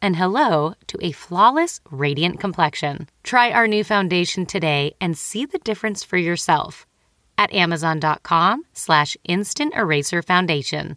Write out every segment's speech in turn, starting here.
and hello to a flawless, radiant complexion. Try our new foundation today and see the difference for yourself at amazon.com slash instant eraser foundation.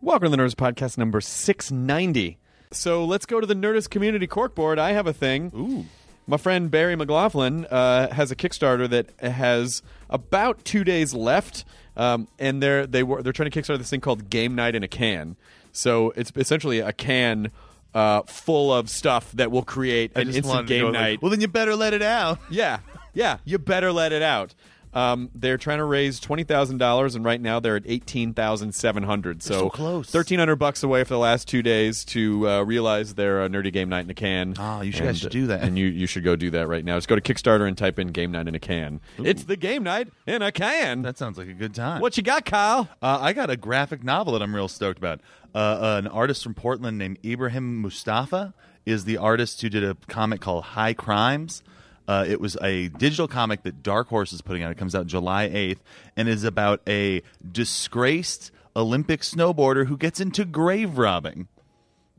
Welcome to the Nerdist Podcast number 690. So let's go to the Nerdist Community Corkboard. I have a thing. Ooh. My friend Barry McLaughlin uh, has a Kickstarter that has about two days left, um, and they're they were they're trying to kickstart this thing called Game Night in a Can. So it's essentially a can uh, full of stuff that will create I an instant game go like, night. well, then you better let it out. Yeah, yeah. You better let it out. Um, they're trying to raise twenty thousand dollars, and right now they're at eighteen thousand seven hundred. So, so close. Thirteen hundred bucks away for the last two days to uh, realize their uh, nerdy game night in a can. Ah, you should- and, guys should do that. and you you should go do that right now. Just go to Kickstarter and type in "game night in a can." It's the game night in a can. That sounds like a good time. what you got, Kyle? Uh, I got a graphic novel that I'm real stoked about. Uh, an artist from Portland named Ibrahim Mustafa is the artist who did a comic called High Crimes. Uh, it was a digital comic that Dark Horse is putting out. It comes out July 8th and is about a disgraced Olympic snowboarder who gets into grave robbing.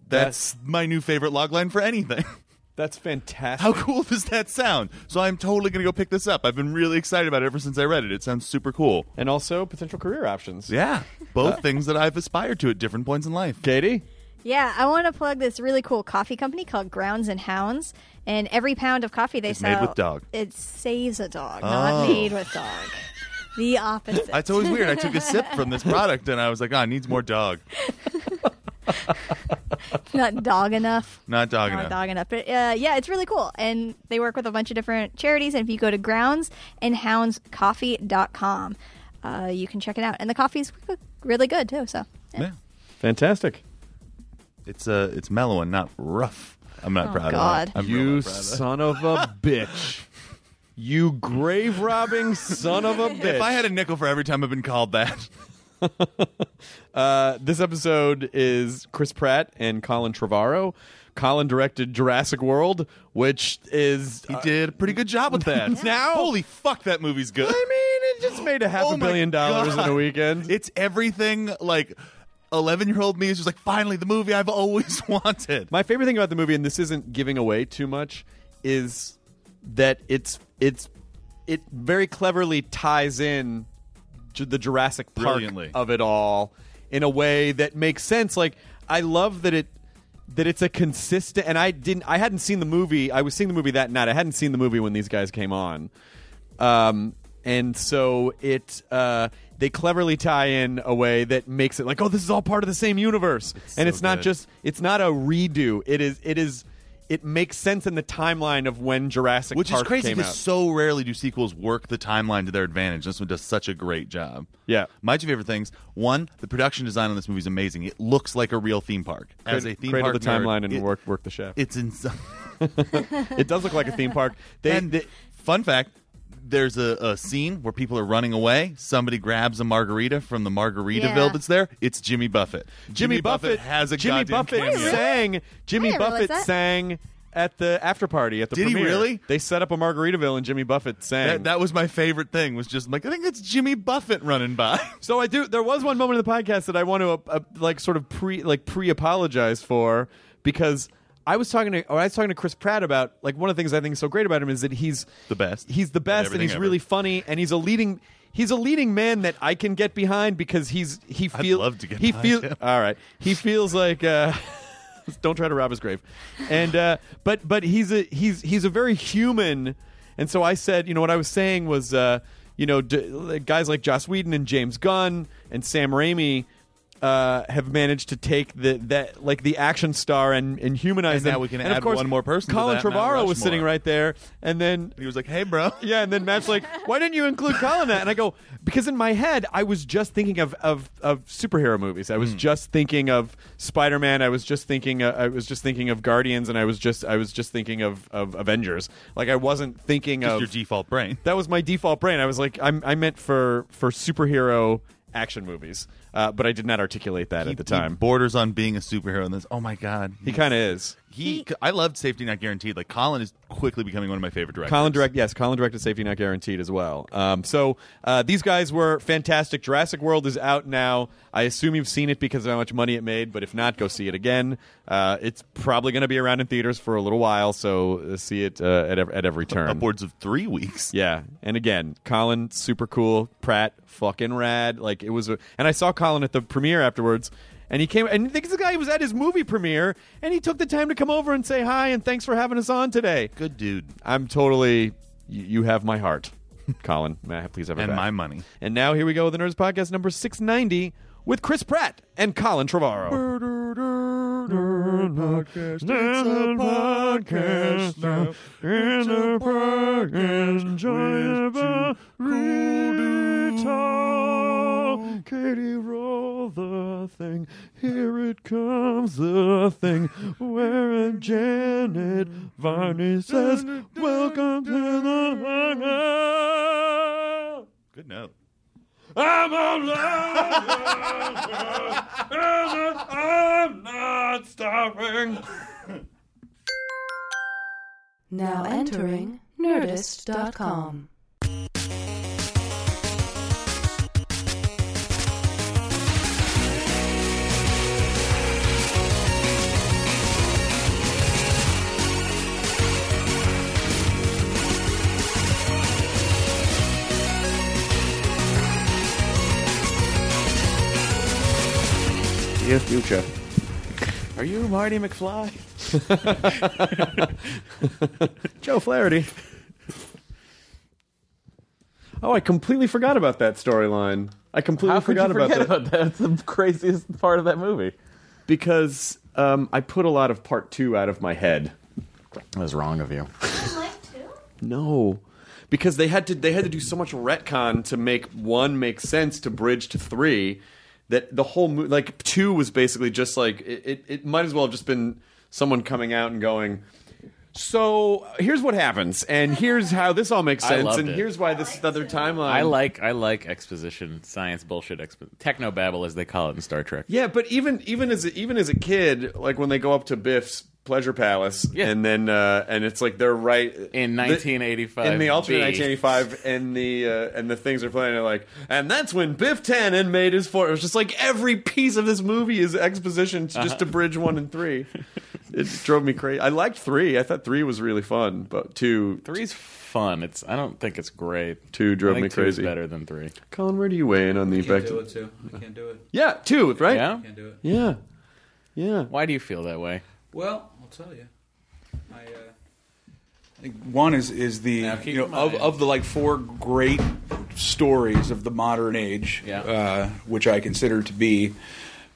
That's my new favorite logline for anything. That's fantastic. How cool does that sound? So I'm totally going to go pick this up. I've been really excited about it ever since I read it. It sounds super cool. And also potential career options. Yeah, both things that I've aspired to at different points in life. Katie. Yeah, I want to plug this really cool coffee company called Grounds and Hounds. And every pound of coffee they It's sell, made with dog. It saves a dog, Oh. not made with dog. The opposite. It's always weird. I took a sip from this product and I was like, oh, it needs more dog. not dog enough. Not dog Not enough. dog enough. But uh, yeah, it's really cool. And they work with a bunch of different charities. And if you go to grounds groundsandhoundscoffee.com, uh, you can check it out. And the coffee's really good too. So yeah. Yeah. Fantastic. It's uh, it's mellow and not rough. I'm not Oh, proud God. of that. I'm you real not proud of that. son of a bitch. You grave robbing son of a bitch. If I had a nickel for every time I've been called that, Uh, this episode is Chris Pratt and Colin Trevorrow. Colin directed Jurassic World, which is he did a pretty good job with that. Now- holy fuck, that movie's good. I mean, it just made a half Oh a my billion dollars in God. a weekend. It's everything like 11 year old me is just like, finally, the movie I've always wanted. My favorite thing about the movie, and this isn't giving away too much, is that it's it's it very cleverly ties in to the Jurassic Park Brilliantly. of it all in a way that makes sense. Like I love that it that it's a consistent and I didn't I hadn't seen the movie. I was seeing the movie that night. I hadn't seen the movie when these guys came on. Um and so it uh they cleverly tie in a way that makes it like oh this is all part of the same universe. and so it's not good. just it's not a redo. It is it is it makes sense in the timeline of when Jurassic Which Park is crazy because so rarely do sequels work the timeline to their advantage. This one does such a great job. Yeah. My two favorite things one, the production design on this movie is amazing. It looks like a real theme park. As a theme Cradle park the timeline and it- work work the chef. It's insane. it does look like a theme park. They, and they- fun fact there's a, a scene where people are running away. Somebody grabs a margarita from the Margaritaville Yeah. that's there. It's Jimmy Buffett. Jimmy, Buffett, has a Jimmy goddamn Buffett cameo. sang. Jimmy I didn't realize Buffett sang at the after party at the Did he premiere. really? They set up a Margaritaville and Jimmy Buffett sang. That, that was my favorite thing. Was just like I think it's Jimmy Buffett running by. So I do. There was one moment in the podcast that I want to uh, uh, like sort of pre like pre apologize for because I was talking to or I was talking to Chris Pratt about like one of the things I think is so great about him is that he's The best He's the best, and everything he's ever. really funny, and he's a leading. He's a leading man that I can get behind because he's he I'd feels love to get he behind feels him. all right. He feels like uh, don't try to rob his grave. And uh, but but he's a he's he's a very human. And so I said, you know, what I was saying was, uh, you know, d- guys like Joss Whedon and James Gunn and Sam Raimi. Uh, have managed to take the that like the action star and, and humanize And them. now we can and of add course, one more person to Colin that Trevorrow was sitting right there, and then He was like, "Hey, bro." yeah, and then Matt's like, "Why didn't you include Colin that?" And I go, "Because in my head, I was just thinking of of, of superhero movies. I was Hmm. just thinking of Spider Man. I was just thinking. Uh, I was just thinking of Guardians, and I was just I was just thinking of of Avengers. Like I wasn't thinking Just of your default brain. that was my default brain. I was like, I'm, I meant for for superhero action movies, uh, but I did not articulate that He- at the he time. borders on being a superhero in this. Oh my god, He kind of is. he. I loved Safety Not Guaranteed. Like Colin is quickly becoming one of my favorite directors. Colin direct, yes, Colin directed Safety Not Guaranteed as well. Um, so uh, these guys were fantastic. Jurassic World is out now. I assume you've seen it because of how much money it made, but if not, go see it again. Uh, it's probably going to be around in theaters for a little while, so uh, see it uh, at, ev- at every turn. upwards of three weeks. Yeah, and again, Colin super cool, Pratt fucking rad. Like it was, a, and I saw Colin at the premiere afterwards, and he came. And this guy who was at his movie premiere, and he took the time to come over and say hi and thanks for having us on today. Good dude. I'm totally. You, you have my heart, Colin. May I please have it And back? my money. And now here we go with the Nerdist Podcast number 690 with Chris Pratt and Colin Trevorrow. It's a podcast now. It's a podcast. Enjoyable retail. Katie, roll the thing. Here it comes, the thing. Where Janet Varney says, Welcome to the. Good note. I'm alive, and I'm not stopping. Now entering Nerdist.com. Dear future, are you Marty McFly? Joe Flaherty. Oh, I completely forgot about that storyline. I completely How could forgot you forget about that about that? It's the craziest part of that movie. because um, I put a lot of part two out of my head. That was wrong of you. No, because they had to they had to do so much retcon to make one make sense to bridge to three that the whole mo- like two was basically just like it, it. It might as well have just been someone coming out and going. So here's what happens, and here's how this all makes I sense, loved and it. here's why this other timeline. I like I like exposition, science bullshit, expo- technobabble as they call it in Star Trek. Yeah, but even even as a, even as a kid, like when they go up to Biff's pleasure palace, Yeah. and then uh, and it's like they're right In 1985 in the alternate B. 1985, and the uh, and the things are playing. They're like, and that's when Biff Tannen made his four. It was just like every piece of this movie is exposition to, Uh-huh. just to bridge one and three. it drove me crazy. I liked three. I thought three was really fun, but two Three's fun. It's I don't think it's great. two drove I think me two is crazy. better than three. Colin, where do you weigh in on the Can't back? do it too. I can't do it. Yeah, two, right? Yeah. Can't do it. yeah, yeah. Why do you feel that way? Well, I'll tell you. I, uh, think one is is the Now, keep you know in of, mind- of the like four great stories of the modern age, Yeah. uh, which I consider to be.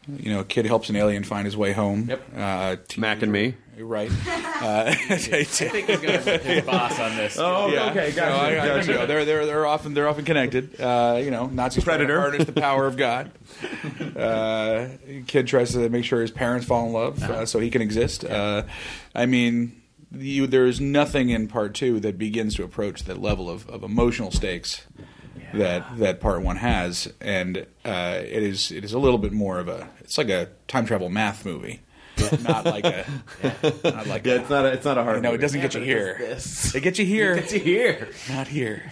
You know, a kid helps an alien find his way home. Yep. Uh, Mac and me. Right. Uh, I think he's going to his boss on this. Oh, Yeah. okay, gotcha, No, I- I- gotcha. you know, they're they're they're often they're often connected. Uh, you know, Nazis try to Predator. harness the power of God. Uh, kid tries to make sure his parents fall in love uh, so he can exist. Uh, I mean, you, there is nothing in part two that begins to approach that level of, of emotional stakes that that part one has, and uh, it is it is a little bit more of a it's like a time travel math movie. Not like a, not like Yeah, a, it's not a, it's not a hard. no, it doesn't get you here. It gets you here, It's here. not here.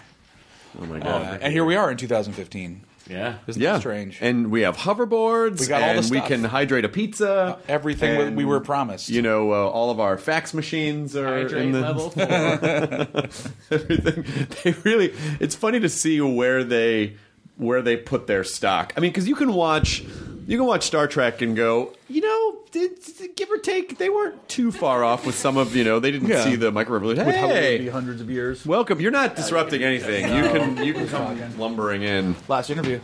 Oh my Uh, god. and here we are in 2015. Yeah. Isn't yeah, that strange? And we have hoverboards. We got all the and we can hydrate a pizza. Everything we- and, we were promised. You know, uh, all of our fax machines are Hydrate in the level four. everything. They really. It's funny to see where they where they put their stock. I mean, because you can watch you can watch Star Trek and go, you know, it- give or take, they weren't too far off with some of you know. They didn't Yeah. see the micro revolution. With how it would be Hey, hundreds of years. welcome. You're not disrupting anything. You can you can come lumbering in. Last interview.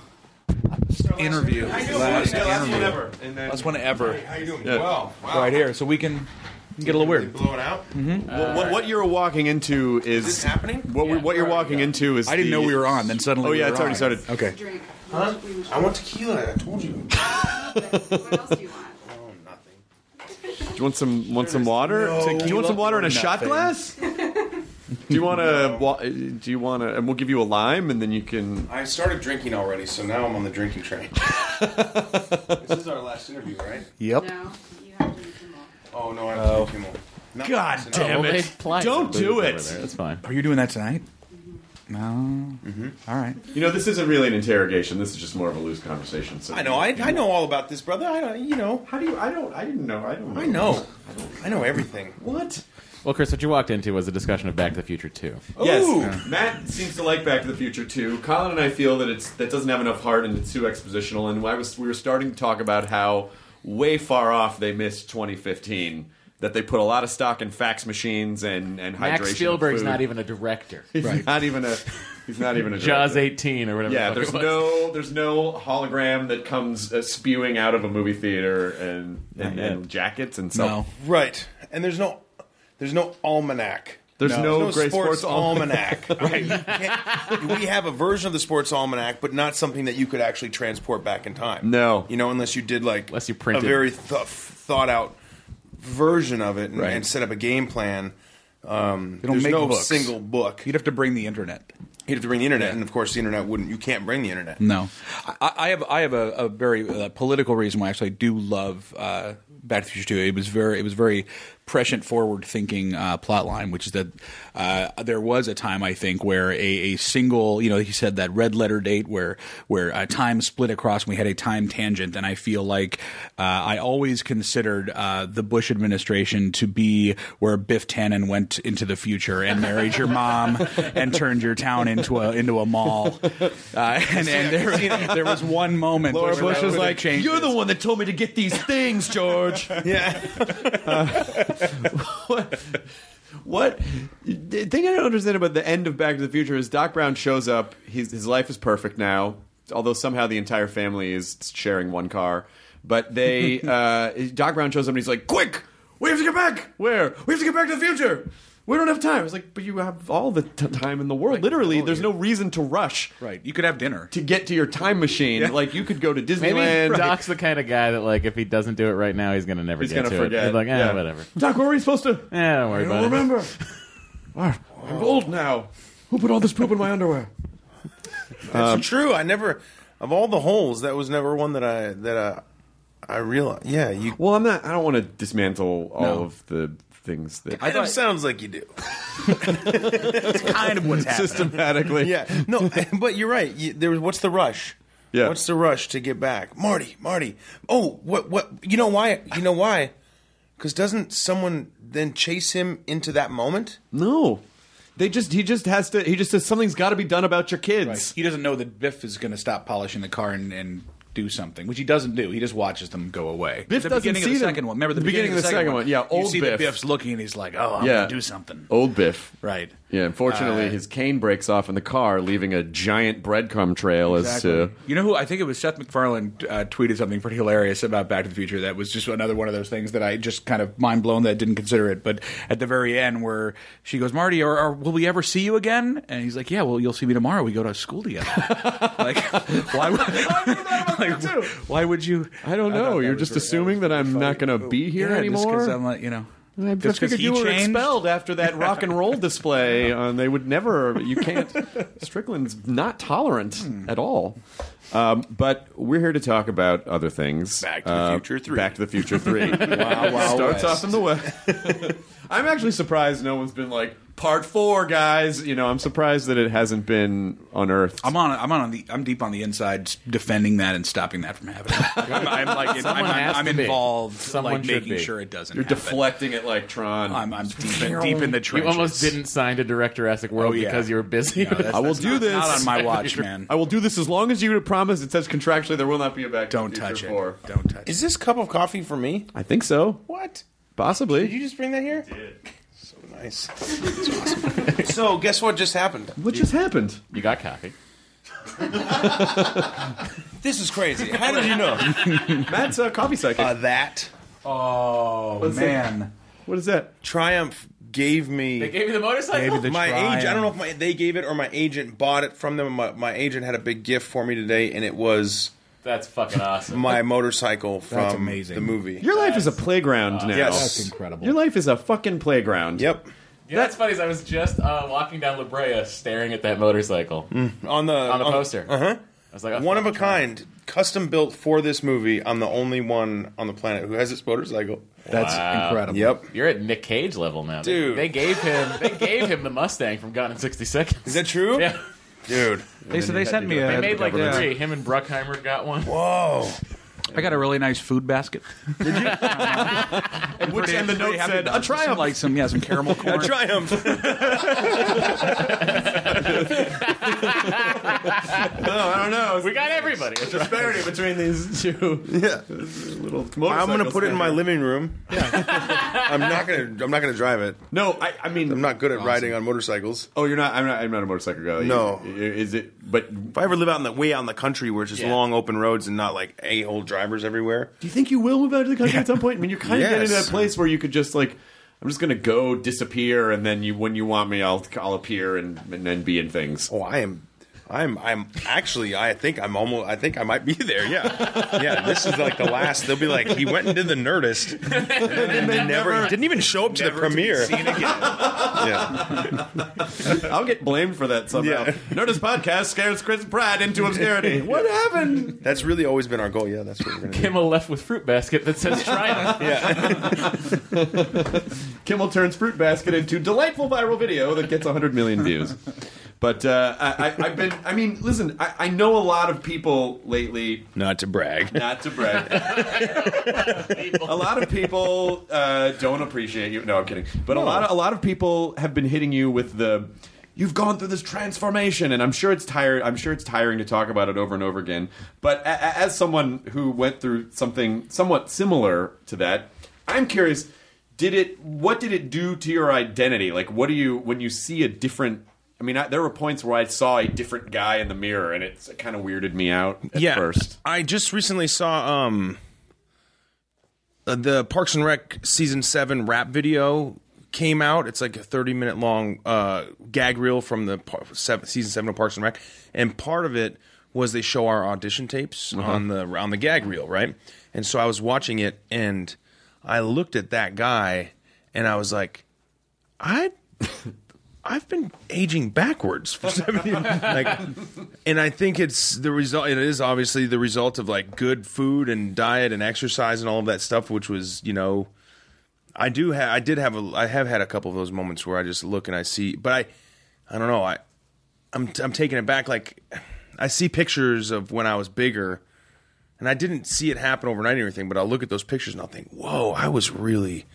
Interview. Last interview. Ever. Last one ever. How you doing? Yeah. Well, wow. Right here, so we can get a little weird. Blow it out. Mm-hmm. What, what, what you're walking into is Is this happening? What, we, what you're walking into is. I didn't the- know we were on. Then suddenly, Oh we yeah, were it's already on. started. Okay. Huh? I want tequila. I told you. What else do you want? Oh, nothing. Do you want some want some water? no do you want some water in a shot glass? do you want to? Wa- eh, do you want to? And we'll give you a lime, and then you can. I started drinking already, so now I'm on the drinking train. this is our last interview, right? Yep. No, you have to do some. Oh no, I have to do two more. No, God damn it! Don't do it. That's fine. Are you doing that tonight? No. Mm-hmm. All right. You know, this isn't really an interrogation. This is just more of a loose conversation. So I know. I, I know all about this, brother. I don't. You know. How do you? I don't. I didn't know. I don't. Know. I know. I know everything. What? Well, Chris, what you walked into was a discussion of Back to the Future 2. Yes, Ooh. Matt seems to like Back to the Future too. Colin and I feel that it's that doesn't have enough heart and it's too expositional. And I was we were starting to talk about how way far off they missed 2015. That they put a lot of stock in fax machines and and hydration. Max of Spielberg's food. not even a director. He's Right. not even a. He's not even a. Jaws 18 or whatever. Yeah, the there's it was. no there's no hologram that comes uh, spewing out of a movie theater and and, and jackets and so. No. Right. And there's no. There's no almanac. There's no, There's great sports, sports, almanac. almanac. right. You we have a version of the sports almanac, but not something that you could actually transport back in time. No. You know, unless you did like Unless you a very th- thought out version of it and, Right. and set up a game plan. Um, don't there's make no books. single book. You'd have to bring the internet. You'd have to bring the internet, and of course, the internet wouldn't. You can't bring the internet. No, I, I have I have a, a very uh, political reason why I actually do love uh, Back to the Future Two. It was very it was very prescient, forward thinking uh, plot line, which is that uh, there was a time I think where a, a single you know he said that red letter date where where uh, time split across and we had a time tangent, and I feel like uh, I always considered uh, the Bush administration to be where Biff Tannen went into the future and married your mom and turned your town into a into a mall. Uh, and and there, there was one moment Laura where Bush was like, changed "You're the one that told me to get these things, George." Yeah. what? The thing I don't understand about the end of Back to the Future is Doc Brown shows up. His his life is perfect now, although somehow the entire family is sharing one car. But they, uh, Doc Brown shows up and he's like, "Quick, we have to get back. Where? We have to get back to the future." We don't have time. It's like, but you have all the t- time in the world. Literally, there's no reason to rush right. You could have dinner. to get to your time machine. Like you could go to Maybe Disneyland. Doc's the kind of guy that, like, if he doesn't do it right now, he's going to never He's get gonna to forget. it. He's like, eh, Yeah. whatever. Doc, what were we supposed to? Eh, don't worry I about don't it. remember. I'm old now. Who put all this poop in my underwear? That's true. I never, of all the holes, that was never one that I that uh, I realized. Yeah, you. Well, I'm not. I don't want to dismantle all No. of the things that Kind of sounds like you do. That's kind of what's happening. systematically. Yeah, no, but you're right. You, there was what's the rush? Yeah. What's the rush to get back, Marty? Marty. Oh, what? What? You know why? You know why? Because doesn't someone then chase him into that moment? No, they just. He just has to. He just says something's got to be done about your kids. Right. He doesn't know that Biff is going to stop polishing the car and, and do something, which he doesn't do. He just watches them go away. Biff the doesn't beginning see of the them. second one. Remember the, The beginning of the second one. Yeah, You old see Biff. that Biff's looking and he's like, "Oh, I'm Yeah. going to do something." Old Biff. Right. Yeah. Unfortunately, Uh, his cane breaks off in the car, leaving a giant breadcrumb trail as to. You know who? I think it was Seth MacFarlane uh, tweeted something pretty hilarious about Back to the Future. That was just another one of those things that I just kind of mind blown that I didn't consider it. But at the very end, where she goes, "Marty, or, or will we ever see you again?" And he's like, "Yeah, well, you'll see me tomorrow. We go to school together." like, why? Would, like, why would you? I don't thought know. that You're just very- assuming that I'm not going to be here yeah, anymore. because I'm like, you know, I just 'cause figured he you were changed? expelled after that rock and roll display. Um, they would never. You can't. Strickland's not tolerant Hmm. at all. Um, but we're here to talk about other things. Back to the Uh, Future 3. Back to the Future Three. Wow, wow, Starts West. off in the west. I'm actually surprised no one's been like, part four, guys. You know, I'm surprised that it hasn't been unearthed. I'm on. I'm on the. I'm deep on the inside, defending that and stopping that from happening. I'm, I'm like, Someone I'm, has I'm, I'm involved, Someone like making be. sure it doesn't. You're happen. deflecting it like Tron. I'm, I'm deep, in, deep in the trenches. You almost didn't sign to direct Jurassic World Oh, yeah. because you were busy. No, that's- I will that's do not- this. Not on my watch, man. I will do this as long as you promise it says contractually there will not be a back. Don't Future touch it. four. Don't touch it. Is this cup of coffee for me? I think so. What? Possibly. Did you just bring that here? Did. So nice. That's awesome. so guess what just happened? What just happened? You got coffee. This is crazy. How did you know? Matt's a coffee psychic. Uh, that Oh What's man, what is that? Triumph gave me. They gave you the motorcycle. Maybe the my Triumph. agent. I don't know if my, they gave it or my agent bought it from them. My, my agent had a big gift for me today, and it was That's fucking awesome. my motorcycle from That's amazing. the movie. Your life is a playground now. Yes. That's incredible. Your life is a fucking playground. Yep. You know, that's funny. Is I was just uh, walking down La Brea, staring at that motorcycle On the on the poster. Uh huh. I was like, oh, One of a fucking kind, custom built for this movie. I'm the only one on the planet who has this motorcycle. That's Wow. incredible. Yep. You're at Nick Cage level now, They- Dude. They, gave him they gave him the Mustang from Gone in 60 Seconds. Is that true? Yeah, Dude. They so they sent me a. they made like three. Him and Bruckheimer got one. Whoa. I got a really nice food basket. Which and the note said a triumph. like some yeah some caramel corn. A Triumph. No, oh, I don't know. We got everybody. It's disparity between these two yeah. little I'm gonna put it in my living room. Yeah. I'm not gonna. I'm not gonna drive it. No, I, I mean, I'm not good at riding on motorcycles. Oh, you're not. I'm not. I'm not a motorcycle guy. No. You- is it? But If I ever live out in the way out in the country where it's just Yeah. long open roads and not like a hole drivers everywhere. do you think you will move out to the country at some point? I mean, you're kind of getting to Yes. that place where you could just like, I'm just gonna go disappear, and then you, when you want me, I'll I'll appear and and then be in things. Oh, I am. I'm. I'm actually. I think I'm almost. I think I might be there. Yeah. Yeah. This is like the last. They'll be like, he went and did the Nerdist, and then never, he didn't even show up to the premiere. Yeah. I'll get blamed for that somehow. Yeah. Nerdist podcast scares Chris Pratt into obscurity. what happened? That's really always been our goal. Yeah. That's what we're gonna do. Kimmel left with fruit basket that says Triumph. Kimmel turns fruit basket into delightful viral video that gets 100 million views. But uh, I, I, I've been. I mean, listen. I, I know a lot of people lately. Not to brag. Not to brag. a lot of people uh, don't appreciate you. No, I'm kidding. But a lot of a lot of people have been hitting you with the. You've gone through this transformation, and I'm sure it's tired. I'm sure it's tiring to talk about it over and over again. But a, a- as someone who went through something somewhat similar to that, I'm curious. Did it? What did it do to your identity? Like, what do you when you see a different? I mean, I, there were points where I saw a different guy in the mirror, and it kind of weirded me out at yeah. first. I just recently saw um uh, the Parks and Rec season seven rap video came out. It's like a thirty minute long uh, gag reel from the par- seven, season seven of Parks and Rec, and part of it was they show our audition tapes on the on the gag reel, right? And so I was watching it, and I looked at that guy, and I was like, I. I've been aging backwards for seven years. Like, and I think it's the result. It is obviously the result of like good food and diet and exercise and all of that stuff, which was, you know, I do have, I did have a, I have had a couple of those moments where I just look and I see, but I, I don't know, I, I'm, I'm taking it back. Like, I see pictures of when I was bigger, and I didn't see it happen overnight or anything, but I'll look at those pictures and I'll think, whoa, I was really,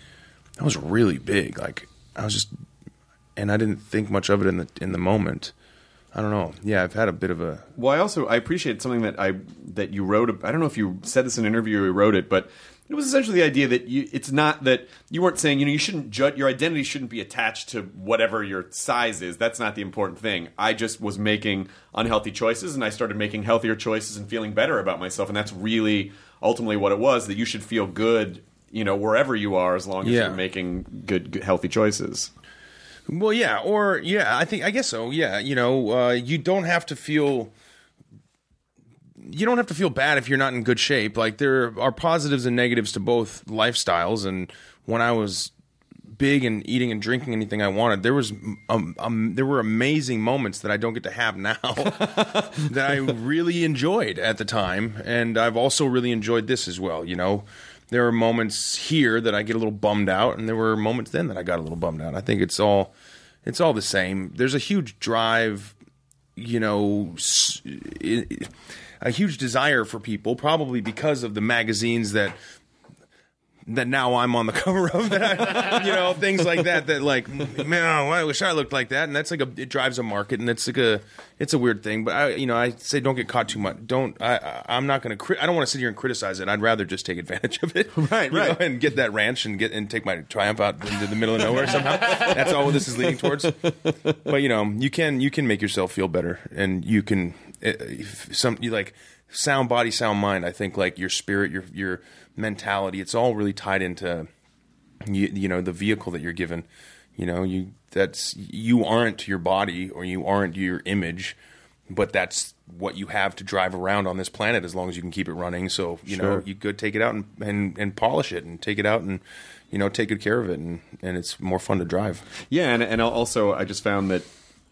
I was really big. Like, I was just and I didn't think much of it in the in the moment. I don't know. Yeah, I've had a bit of a Well, I also I appreciate something that I that you wrote. I don't know if you said this in an interview or you wrote it, but it was essentially the idea that you. It's not that you weren't saying you know you shouldn't judge your identity shouldn't be attached to whatever your size is. That's not the important thing. I just was making unhealthy choices, and I started making healthier choices and feeling better about myself, and that's really ultimately what it was. That you should feel good, you know, wherever you are, as long as Yeah. you're making good, good healthy choices. Well, yeah, or yeah, I think I guess so. Yeah, you know, uh, you don't have to feel you don't have to feel bad if you're not in good shape. Like there are positives and negatives to both lifestyles. And when I was big and eating and drinking anything I wanted, there was um, um, there were amazing moments that I don't get to have now that I really enjoyed at the time, and I've also really enjoyed this as well. You know, there are moments here that I get a little bummed out, and there were moments then that I got a little bummed out. I think it's all it's all the same. There's a huge drive, you know, a huge desire for people, probably because of the magazines that that now I'm on the cover of that, you know, things like that. That like, man, I wish I looked like that, and that's like a it drives a market, and it's like a it's a weird thing. But I, you know, I say don't get caught too much. Don't I? I'm not going to. Cri- I don't want to sit here and criticize it. I'd rather just take advantage of it, Right, you know, right. and get that ranch and get and take my triumph out into the middle of nowhere somehow. that's all this is leading towards. But you know, you can you can make yourself feel better, and you can uh, if some you like sound body, sound mind. I think like your spirit, your your mentality. It's all really tied into you, you know the vehicle that you're given. You know, you that's you aren't your body or you aren't your image, but that's what you have to drive around on this planet as long as you can keep it running. So you know, you go take it out and, and and polish it and take it out and you know take good care of it and and it's more fun to drive. Yeah, and and also I just found that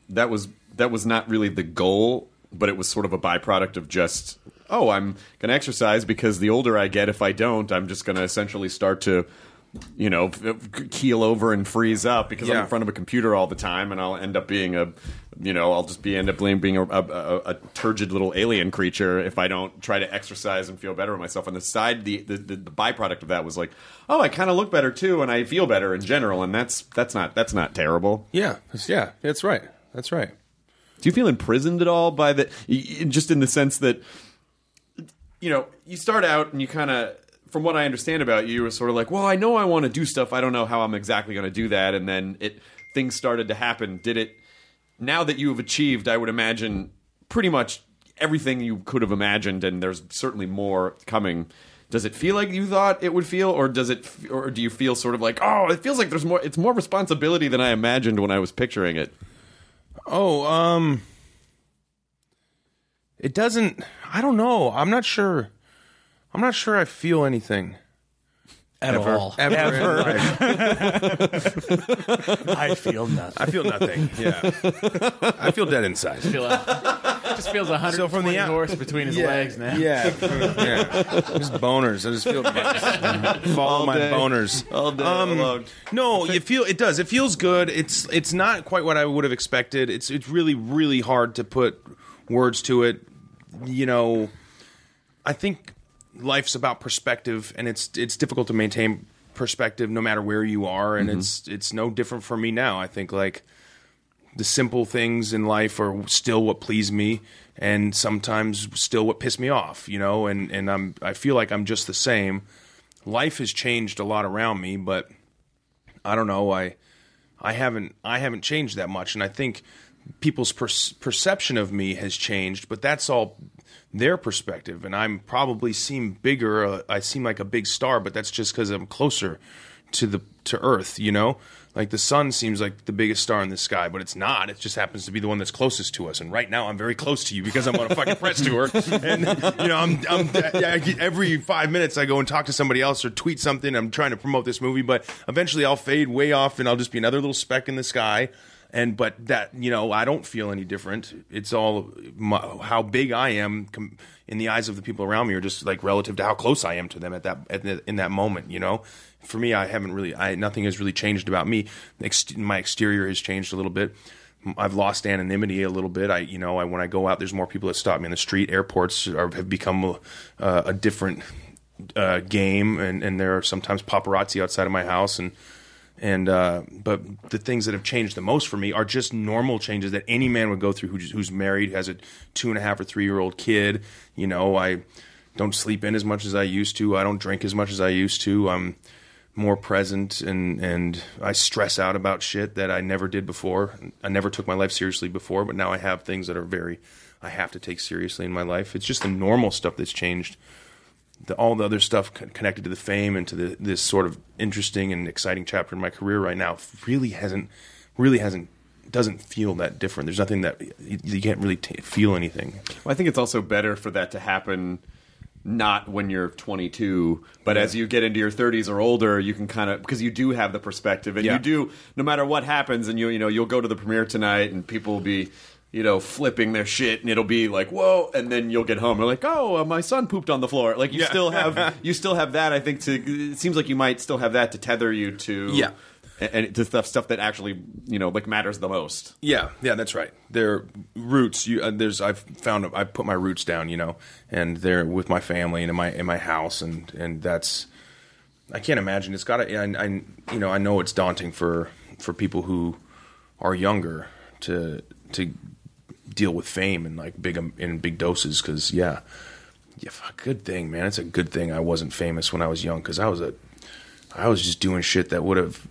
that was that was not really the goal, but it was sort of a byproduct of just oh, I'm going to exercise because the older I get, if I don't, I'm just going to essentially start to you know keel over and freeze up because I'm in front of a computer all the time, and I'll end up being a you know I'll just be end up being being a, a, a, a turgid little alien creature if I don't try to exercise and feel better with myself. On the side, the the, the, the byproduct of that was like, oh, I kind of look better too, and I feel better in general, and that's that's not that's not terrible. Yeah, yeah, that's right. That's right. Do you feel imprisoned at all by y- just in the sense that you know you start out and you kind of from what I understand about you, were sort of like, well, I know I want to do stuff. I don't know how I'm exactly going to do that, and then it things started to happen. Did it? Now that you have achieved, I would imagine pretty much everything you could have imagined, and there's certainly more coming. Does it feel like you thought it would feel, or does it, or do you feel sort of like, oh, it feels like there's more, it's more responsibility than I imagined when I was picturing it? Oh, um, it doesn't. I don't know. I'm not sure. I'm not sure. I feel anything At all. ever. Right. I feel nothing. I feel nothing. Yeah, I feel dead inside. Feel a, just feels a hundred So from the out- horse between his yeah, legs now. Yeah, yeah. Just boners. I just feel just follow my day. boners. All day Um, long. No, you feel it does. It feels good. It's it's not quite what I would have expected. It's it's really really hard to put words to it. You know, I think life's about perspective, and it's it's difficult to maintain perspective no matter where you are, and mm-hmm. it's it's no different for me now. I think like the simple things in life are still what please me and sometimes still what piss me off you know and and I'm I feel like I'm just the same life has changed a lot around me but I don't know I I haven't I haven't changed that much and I think people's per- perception of me has changed but that's all their perspective and I'm probably seem bigger uh, I seem like a big star but that's just cuz I'm closer to the to earth you know? Like the sun seems like the biggest star in the sky but it's not. It just happens to be the one that's closest to us and right now i'm very close to you because i'm on a fucking press tour and you know i'm, I'm I get- every five minutes i go and talk to somebody else or tweet something i'm trying to promote this movie but eventually i'll fade way off and i'll just be another little speck in the sky and but that you know i don't feel any different. It's all my, how big i am com- in the eyes of the people around me or just like relative to how close i am to them at that at the, in that moment you know? For me i haven't really i nothing has really changed about me. Ex- my exterior has changed a little bit. I've lost anonymity a little bit. I, you know, I, when I go out, there's more people that stop me in the street. Airports are, have become a, uh, a different uh, game, and, and there are sometimes paparazzi outside of my house, and and uh, but the things that have changed the most for me are just normal changes that any man would go through who's, who's married, has a two and a half or three year old kid. You know, I don't sleep in as much as I used to. I don't drink as much as I used to. I'm more present and and I stress out about shit that I never did before. I never took my life seriously before, but now I have things that are very I have to take seriously in my life. It's just the normal stuff that's changed. The, all the other stuff connected to the fame and to the, this sort of interesting and exciting chapter in my career right now really hasn't really hasn't doesn't feel that different. There's nothing that you, you can't really t- feel anything. Well, I think it's also better for that to happen not when you're 22, but as you get into your 30s or older, you can kind of because you do have the perspective, and Yeah. you do no matter what happens, and you you know you'll go to the premiere tonight, and people will be. You know, flipping their shit, and it'll be like, "Whoa!" And then you'll get home, and like, "Oh, uh, my son pooped on the floor." Like you Yeah. still have, you still have that. I think to it seems like you might still have that to tether you to, Yeah. and, and to stuff stuff that actually you know like matters the most. Yeah, yeah, that's right. Their roots. You, uh, there's. I've found. I've put my roots down. You know, and they're with my family and in my in my house, and and that's. I can't imagine. It's got to. I, I. You know. I know it's daunting for for people who are younger to to deal with fame and like big um, in big doses. Because yeah, yeah, fuck, good thing, man. It's a good thing I wasn't famous when I was young because I was a. I was just doing shit that would have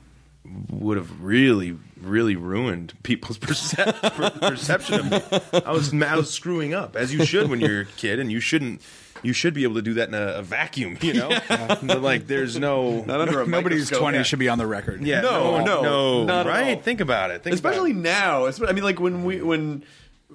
would have really, really ruined people's percep- perception of me. I was, I was screwing up, as you should when you're a kid, and you shouldn't. You should be able to do that in a, a vacuum, you know. But, like, there's no Not under a Nobody's. 20 should be on the record. Yeah, No, no, no, not at right? Think about it. Think especially about now. I mean, like when we when.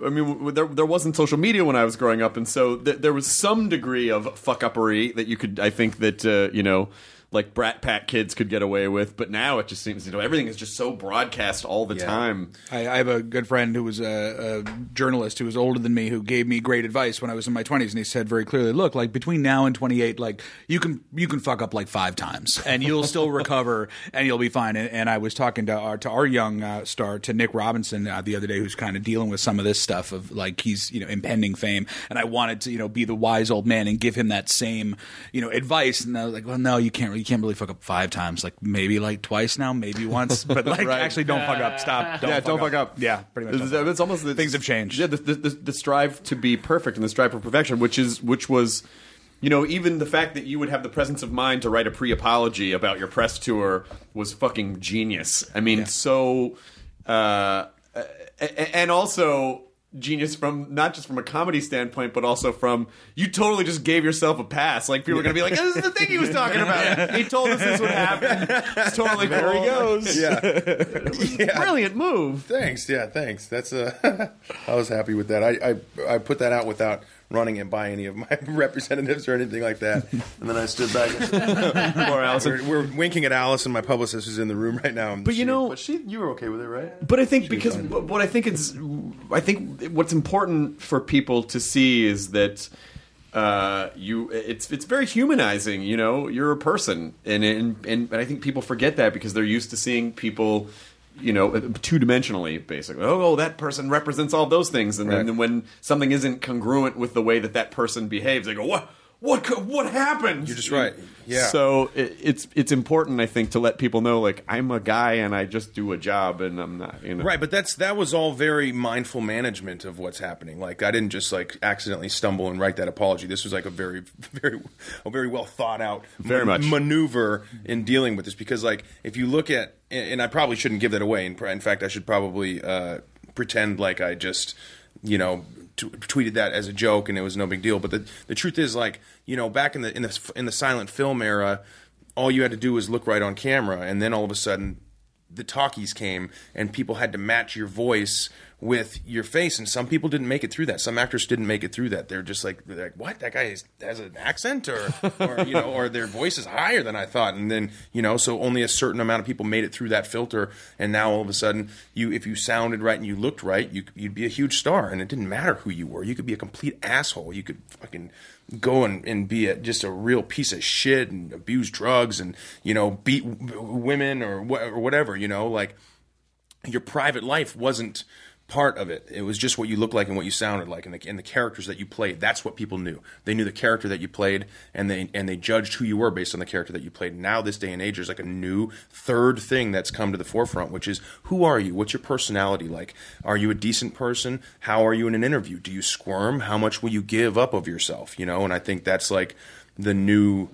I mean, there there wasn't social media when I was growing up, and so th- there was some degree of fuck uppery that you could, I think that uh, you know, like Brat Pack kids could get away with. But now it just seems, you know, everything is just so broadcast all the Yeah. time. I, I have a good friend who was a, a journalist who was older than me who gave me great advice when I was in my twenties, and he said very clearly, "Look, like between now and twenty eight, like you can you can fuck up like five times, and you'll still recover, and you'll be fine." And, and I was talking to our to our young uh, star to Nick Robinson uh, the other day, who's kind of dealing with some of this stuff of like he's you know impending fame, and I wanted to you know be the wise old man and give him that same you know advice, and I was like, "Well, no, you can't you can't really fuck up five times, like maybe like twice now, maybe once, but like Right. actually don't fuck up, stop, don't yeah, fuck don't up. fuck up. Yeah, pretty much. It's, don't fuck up. it's almost the, Things have changed. Yeah, the, the, the, the strive to be perfect and the strive for perfection, which is which was, you know, even the fact that you would have the presence of mind to write a pre-apology about your press tour was fucking genius. I mean, so, uh, and also genius from not just from a comedy standpoint, but also from you totally just gave yourself a pass. Like people are gonna be like, "This is the thing he was talking about. He told us this would happen. It's totally There cool. he goes. Yeah. Brilliant move. Thanks. Yeah, thanks. That's uh, I was happy with that. I, I I put that out without running it by any of my representatives or anything like that. And then I stood back. And said, Poor Allison. We're, we're winking at Allison, my publicist, who's in the room right now. But you know- but she, you were okay with it, right? But I think because what I think is, I think what's important for people to see is that uh, you it's it's very humanizing. You know, you're a person, and and and I think people forget that because they're used to seeing people. You know, two dimensionally, basically. Oh, oh, that person represents all those things, and then when something isn't congruent with the way that that person behaves, they go, "What? What? co- What happened?" You're just right. Yeah. So it, it's it's important, I think, to let people know, like, I'm a guy and I just do a job, and I'm not, you know, Right, but that's that was all very mindful management of what's happening. Like I didn't just like accidentally stumble and write that apology. This was like a very, very, a very well thought out Very much. maneuver in dealing with this. Because like if you look at, and and I probably shouldn't give that away. In, in fact, I should probably uh, pretend like I just, you know. T- Tweeted that as a joke, and it was no big deal. But the the truth is, like you know, back in the in the in the silent film era, all you had to do was look right on camera, and then all of a sudden, the talkies came and people had to match your voice with your face. And some people didn't make it through that. Some actors didn't make it through that. They're just like they're like what? That guy is, has an accent or or you know or their voice is higher than i thought. And then you know so only a certain amount of people made it through that filter. And now all of a sudden you if you sounded right and you looked right you, you'd be a huge star. And it didn't matter who you were. You could be a complete asshole. You could fucking go and, and be a, just a real piece of shit and abuse drugs and you know beat women or, wha- or whatever you know? Like your private life wasn't part of it. It was just what you looked like and what you sounded like, and the, and the characters that you played. That's what people knew. They knew the character that you played, and they and they judged who you were based on the character that you played. Now, this day and age, there's like a new third thing that's come to the forefront, which is who are you? What's your personality like? Are you a decent person? How are you in an interview? Do you squirm? How much will you give up of yourself? You know, and I think that's like the new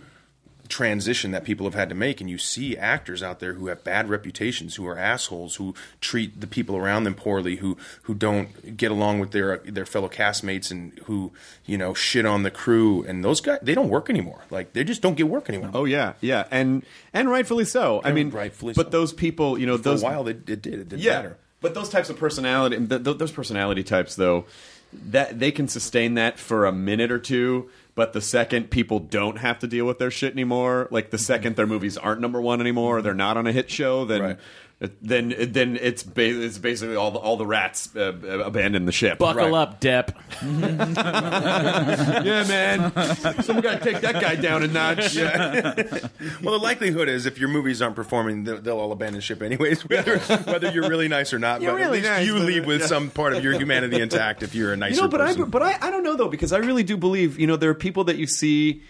transition that people have had to make and you see actors out there who have bad reputations who are assholes who treat the people around them poorly who who don't get along with their their fellow castmates and who you know shit on the crew. And those guys they don't work anymore. Like they just don't get work anymore. Oh yeah, yeah, and and rightfully so. I And mean, rightfully but so. those people, you know, for those a while it, it did. It didn't yeah, matter. But those types of personality, th- th- those personality types, though, that they can sustain that for a minute or two. But the second people don't have to deal with their shit anymore, like the second their movies aren't number one anymore, they're not on a hit show, then Right. Then then it's ba- it's basically all the all the rats uh, abandon the ship. Buckle up, Depp. yeah, man. Someone got to take that guy down a notch. well, the likelihood is if your movies aren't performing, they'll, they'll all abandon ship anyways, whether whether you're really nice or not. You're but really at least nice, you but- leave with yeah. some part of your humanity intact if you're a nicer You know, but person. I but I, I don't know though because I really do believe you know there are people that you see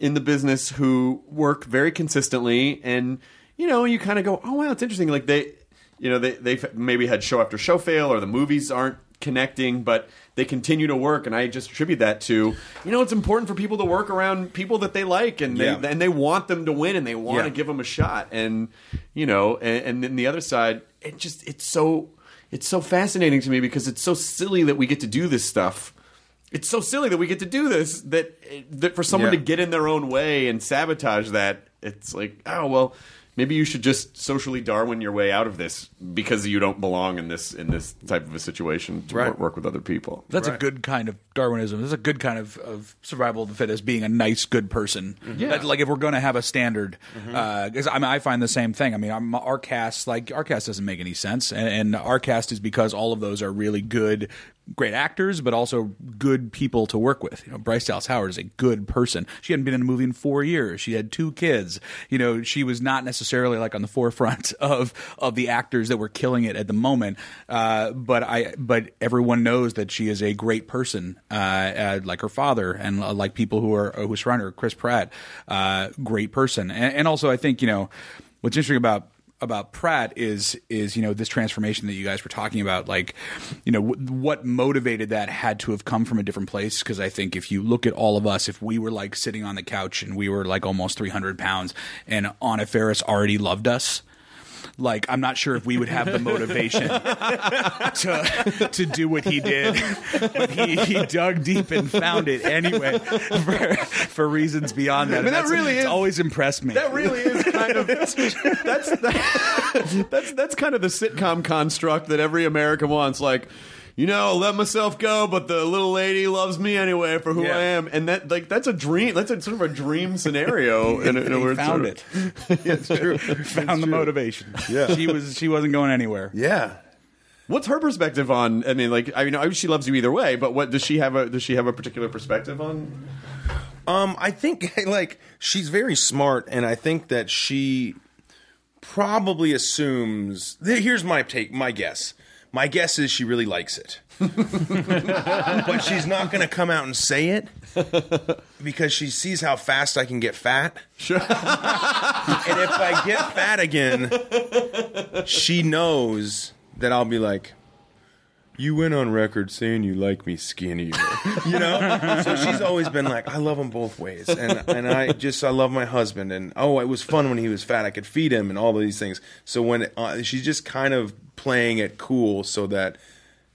in the business who work very consistently and you know you kind of go oh wow it's interesting like they you know they they've maybe had show after show fail or the movies aren't connecting but they continue to work and I just attribute that to you know it's important for people to work around people that they like and they Yeah. and they want them to win and they want to Yeah. give them a shot and you know and, and then the other side it just it's so it's so fascinating to me because it's so silly that we get to do this stuff it's so silly that we get to do this that eh, that for someone Yeah. to get in their own way and sabotage that it's like oh well maybe you should just socially darwin your way out of this because you don't belong in this in this type of a situation to Right. work, work with other people That's a good kind of Darwinism. That's a good kind of, of survival of the fittest, being a nice, good person. Mm-hmm. Yeah. That- like if we're going to have a standard, mm-hmm. uh, because I mean, I find the same thing. I mean, I'm, our cast, like our cast, doesn't make any sense, and, and our cast is because all of those are really good, great actors, but also good people to work with. You know, Bryce Dallas Howard is a good person. She hadn't been in a movie in four years. She had two kids. You know, she was not necessarily like on the forefront of of the actors that were killing it at the moment. Uh, but I, but everyone knows that she is a great person, uh, uh, like her father, and uh, like people who are who surround her. Chris Pratt, uh, great person, and, and also I think you know what's interesting about about Pratt is is you know this transformation that you guys were talking about like you know w- what motivated that had to have come from a different place? Because I think if you look at all of us if we were like sitting on the couch and we were like almost 300 pounds and Anna Faris already loved us like I'm not sure if we would have the motivation to to do what he did, but he, he dug deep and found it anyway for, for reasons beyond that. I mean, that really it's is- always impressed me. that really is kind of that's that, that's that's kind of the sitcom construct that every American wants. Like, you know, let myself go, but the little lady loves me anyway for who Yeah. I am, and that like that's a dream. That's a sort of a dream scenario. in a, in a found sort it. of- yeah, it's true. found the motivation. Yeah, she was she wasn't going anywhere. yeah. What's her perspective on? I mean, like, I mean, she loves you either way, but what does she have a does she have a particular perspective on? Um, I think like she's very smart, and I think that she probably assumes. th- Here's my take, my guess. My guess is she really likes it, but she's not going to come out and say it because she sees how fast I can get fat. Sure. and if I get fat again, she knows that I'll be like, you went on record saying you like me skinnier, you know. so she's always been like, I love him both ways, and and I just I love my husband, and oh, it was fun when he was fat. I could feed him and all of these things. So when uh, she's just kind of playing it cool, so that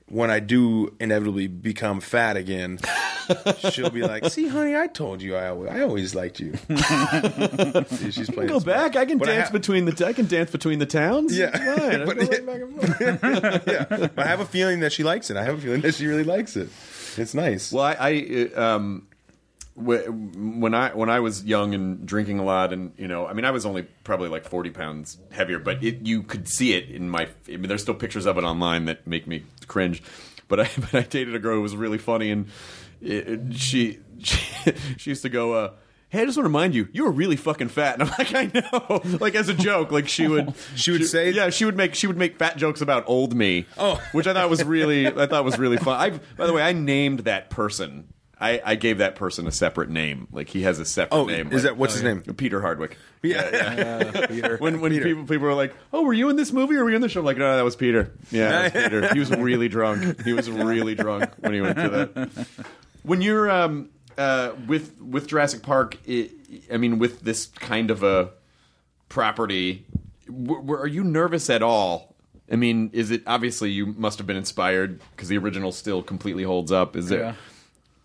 when I do inevitably become fat again, she'll be like, "See, honey, I told you I always, I always liked you." See, she's playing. Go smart. back. I can But dance ha- between the. T- I can dance between the towns. Yeah. It's fine. I But- go right back and forth. yeah, but I have a feeling that she likes it. I have a feeling that she really likes it. It's nice. Well, I, I uh, um, when I when I was young and drinking a lot, and you know, I mean, I was only probably like forty pounds heavier, but it, you could see it in my. I mean, there's still pictures of it online that make me cringe. But I, but I dated a girl who was really funny, and it, it- she, she she used to go. Uh, Hey, I just want to remind you, you were really fucking fat. And I'm like, I know, like as a joke, like she would, She would say- yeah, she would make, she would make fat jokes about old me. Oh. which I thought was really, I thought was really fun. I, by the way, I named that person. I, I gave that person a separate name. Like he has a separate Oh, name. is Like- that- what's his name? Peter Hardwick. yeah. When when people people were like, "Oh, were you in this movie or were you in the show?" I'm like, no, that was Peter. Yeah, that was Peter. He was really drunk. He was really drunk when he went to that. When you're um, uh, with with Jurassic Park, it, I mean, with this kind of a property, w- w- are you nervous at all? I mean, is it obviously you must have been inspired because the original still completely holds up? Is Yeah.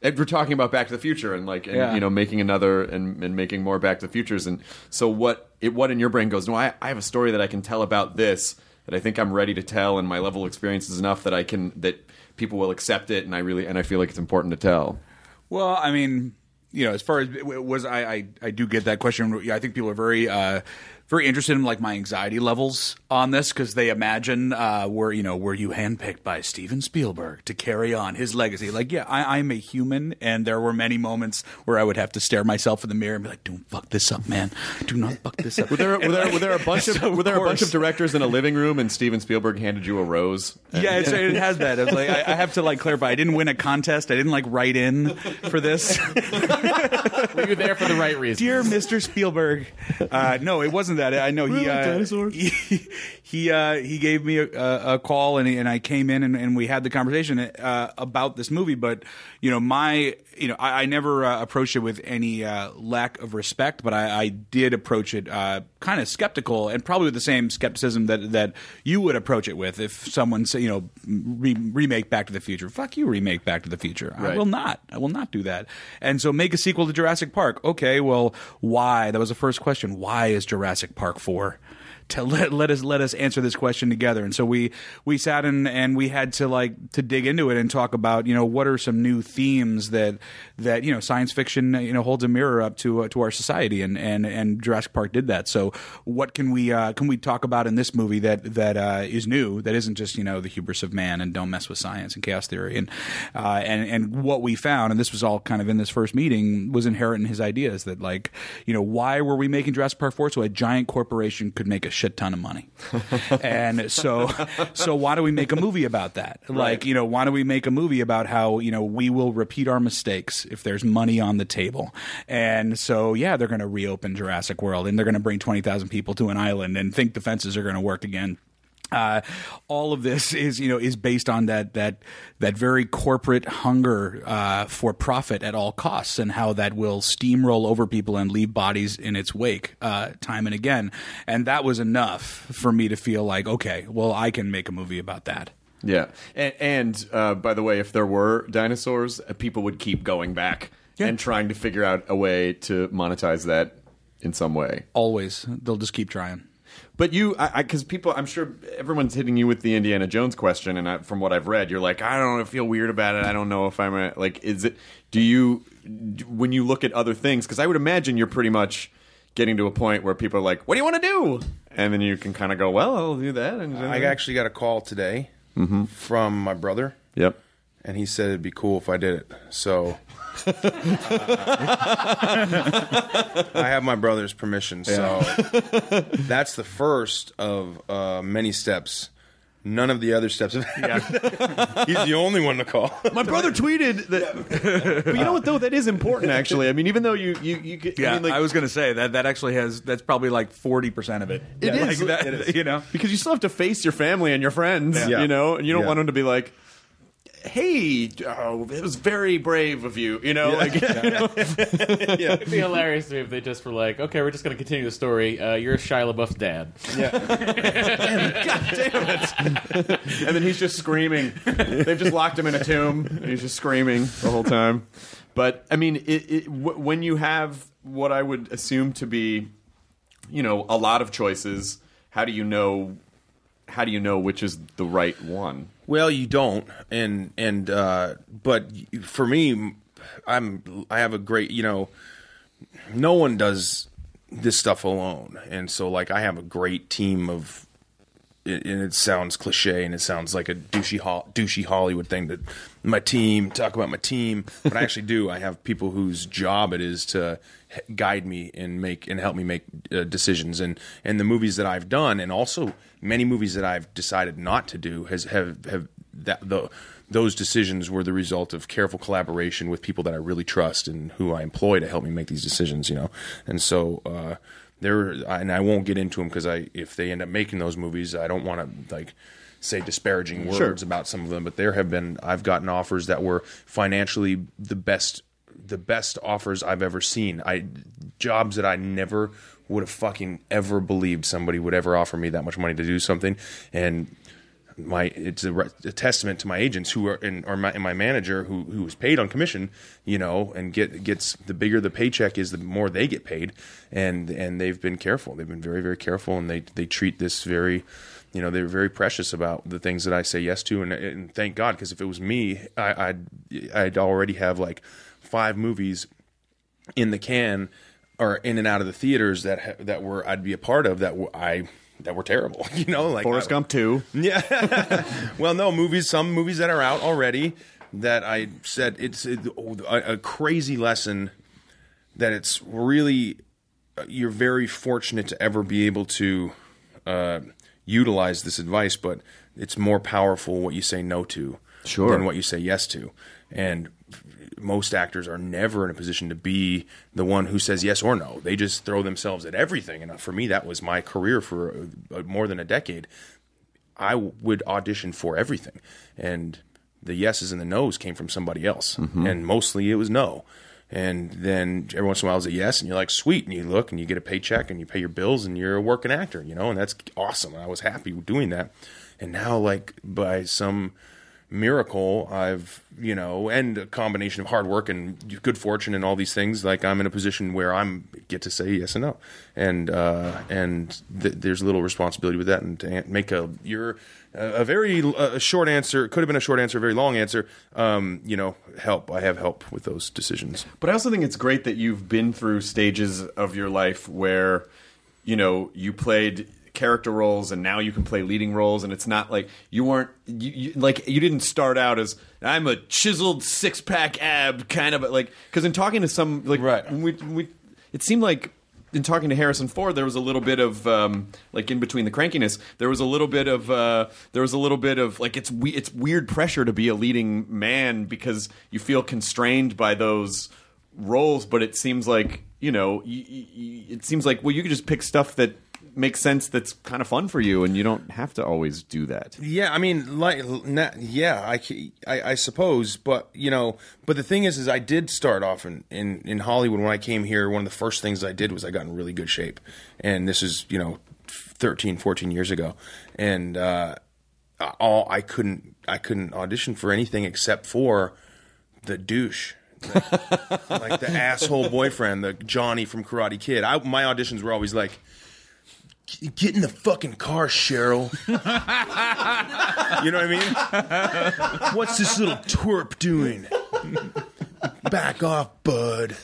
It? And we're talking about Back to the Future and like and, Yeah. you know making another and, and making more Back to the Futures and so what it what in your brain goes no I, I have a story that I can tell about this that I think I'm ready to tell and my level of experience is enough that I can that people will accept it and I really and I feel like it's important to tell. Well, I mean, you know, as far as it was, I, I I do get that question. I think people are very uh, very interested in like my anxiety levels on this because they imagine uh, were you know were you handpicked by Steven Spielberg to carry on his legacy? Like, yeah, I, I'm a human, and there were many moments where I would have to stare myself in the mirror and be like, "Don't fuck this up, man. Do not fuck this up." Were there, were there, were there a bunch of so were there a bunch of directors in a living room and Steven Spielberg handed you a rose? Yeah, it's, it has that. It's like I, I have to like clarify. I didn't win a contest. I didn't like write in for this. Were you there for the right reason? Dear Mr. Spielberg, uh, no, it wasn't that. I know he uh, he he, uh, he gave me a, a, call and, he, and I came in and, and we had the conversation uh, about this movie. But you know, my you know, I, I never uh, approached it with any uh, lack of respect, but I, I did approach it uh, kind of skeptical and probably with the same skepticism that that you would approach it with if someone say, you know re- remake Back to the Future. Fuck you, remake Back to the Future. I will not. I will not do that. And so make a sequel to Jurassic Park. Okay, well, why? That was the first question. Why is Jurassic Park 4? To let, let us let us answer this question together. And so we we sat in and we had to like to dig into it and talk about you know what are some new themes that that you know science fiction you know holds a mirror up to uh, to our society and and and Jurassic Park did that. So what can we uh, can we talk about in this movie that that uh, is new that isn't just you know the hubris of man and don't mess with science and chaos theory and uh, and and what we found and this was all kind of in this first meeting was inherent in his ideas that like you know why were we making Jurassic Park 4 so a giant corporation could make a shit ton of money. And so so why do we make a movie about that? Like you know why do we make a movie about how you know we will repeat our mistakes if there's money on the table? And so yeah they're going to reopen Jurassic World and they're going to bring 20,000 people to an island and think the fences are going to work again uh, all of this is you know is based on that that that very corporate hunger uh, for profit at all costs and how that will steamroll over people and leave bodies in its wake uh, time and again. And that was enough for me to feel like okay well I can make a movie about that. Yeah, and, and uh, by the way, if there were dinosaurs, uh, people would keep going back and trying to figure out a way to monetize that in some way. always. They'll just keep trying But you, because people, I'm sure everyone's hitting you with the Indiana Jones question, and I, from what I've read, you're like, I don't feel weird about it. I don't know if I'm a, like, is it? Do you, d- when you look at other things? Because I would imagine you're pretty much getting to a point where people are like, "What do you want to do?" And then you can kind of go, "Well, I'll do that." And I actually got a call today mm-hmm. from my brother. Yep. And he said it'd be cool if I did it. So I have my brother's permission. So that's the first of uh, many steps. None of the other steps have happened. He's the only one to call. My brother tweeted that. but you know what though? That is important, actually. I mean, even though you you you get, yeah I, mean, like, was gonna say that that actually has that's probably like 40% of it It Yeah, is. like that, It is. you know because you still have to face your family and your friends, Yeah. you know, and you don't Yeah. want them to be like, "Hey, oh, it was very brave of you," you know, like It'd be hilarious to me if they just were like, okay, we're just going to continue the story. Uh, you're Shia LaBeouf's dad. Yeah. damn God damn it. and then he's just screaming. They've just locked him in a tomb. And he's just screaming the whole time. But I mean, it, it, w- when you have what I would assume to be, you know, a lot of choices, how do you know? How do you know which is the right one? Well, you don't, and and uh, but for me, I'm I have a great you know, no one does this stuff alone, and so like I have a great team of, and it sounds cliche and it sounds like a douchey douchey Hollywood thing that my team talk about my team, but I actually do. I have people whose job it is to guide me and make and help me make uh, decisions and and the movies that I've done and also many movies that I've decided not to do has have have that the those decisions were the result of careful collaboration with people that I really trust and who I employ to help me make these decisions, you know. And so uh there and I won't get into them because I if they end up making those movies, I don't want to like say disparaging words Sure. about some of them, but there have been I've gotten offers that were financially the best the best offers I've ever seen. I jobs that I never would have fucking ever believed somebody would ever offer me that much money to do something and my it's a, a testament to my agents who are and or my, and my manager who who is paid on commission, you know, and get gets the bigger the paycheck is, the more they get paid, and and they've been careful. They've been very very careful, and they they treat this very. You know they're very precious about the things that I say yes to, and, and thank God because if it was me, I, I'd I'd already have like five movies in the can are in and out of the theaters that ha- that were I'd be a part of that were, I that were terrible. You know, like Forrest I- Gump two. Yeah. well, no movies. Some movies that are out already that I said it's a, a crazy lesson that it's really uh, you're very fortunate to ever be able to uh, utilize this advice, but it's more powerful what you say no to Sure. than what you say yes to, and most actors are never in a position to be the one who says yes or no. They just throw themselves at everything, and uh, for me, that was my career for uh, uh more than a decade. I would audition for everything, and the yeses and the nos came from somebody else, mm-hmm. and mostly it was no. And then every once in a while it's a yes, and you're like, sweet, and you look and you get a paycheck and you pay your bills and you're a working actor, you know, and that's awesome. And I was happy doing that. And now, like by some miracle, I've you know, and a combination of hard work and good fortune and all these things, like I'm in a position where I'm get to say yes and no, and uh, and th- there's a little responsibility with that, and to make a you're a very uh, short answer could have been a short answer, a very long answer. Um, you know, help. I have help with those decisions. But I also think it's great that you've been through stages of your life where, you know, you played character roles and now you can play leading roles and it's not like you weren't you, you like you didn't start out as I'm a chiseled six pack ab kind of like because in talking to some like Right. we, we it seemed like in talking to Harrison Ford there was a little bit of um, like in between the crankiness there was a little bit of uh, there was a little bit of like it's we- it's weird pressure to be a leading man because you feel constrained by those roles, but it seems like you know, y- y- y- it seems like well, you could just pick stuff that makes sense that's kind of fun for you, and you don't have to always do that. Yeah, I mean, like, na- yeah, I, I, I suppose, but you know, but the thing is, is I did start off in, in in Hollywood when I came here. One of the first things I did was I got in really good shape, and this is you know, 13, 14 years ago, and uh, all I couldn't I couldn't audition for anything except for the douche. like, like the asshole boyfriend, the Johnny from Karate Kid. I, my auditions were always like, "Get in the fucking car, Cheryl." You know what I mean? What's this little twerp doing? Back off, bud.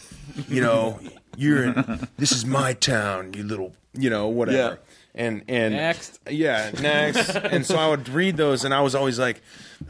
You know, you're in. This is my town. You little. You know, whatever. Yeah. And and Next. yeah, next. and so I would read those, and I was always like,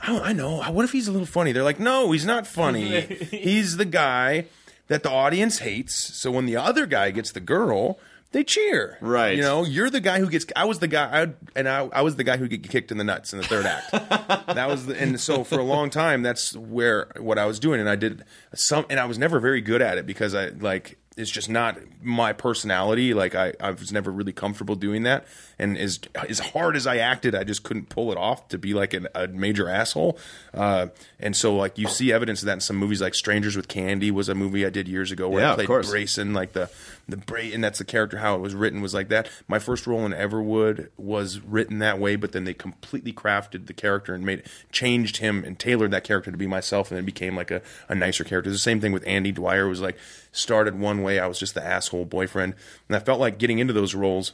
"Oh, I know. What if he's a little funny?" They're like, "No, he's not funny. he's the guy that the audience hates. So when the other guy gets the girl." They cheer, Right. You know, you're the guy who gets. I was the guy, I, and I, I was the guy who get kicked in the nuts in the third act. that was, the, and so for a long time, that's where what I was doing, and I did some, and I was never very good at it because I like it's just not my personality. Like I, I was never really comfortable doing that, and as as hard as I acted, I just couldn't pull it off to be like an, a major asshole. Uh, and so like you see evidence of that in some movies, like Strangers with Candy was a movie I did years ago where Yeah, I played. Grayson, like the the Bra- and that's the character how it was written was like that. My first role in Everwood was written that way, but then they completely crafted the character and made changed him and tailored that character to be myself, and then became like a, a nicer character. The same thing with Andy Dwyer was like started one way, I was just the asshole boyfriend, and I felt like getting into those roles.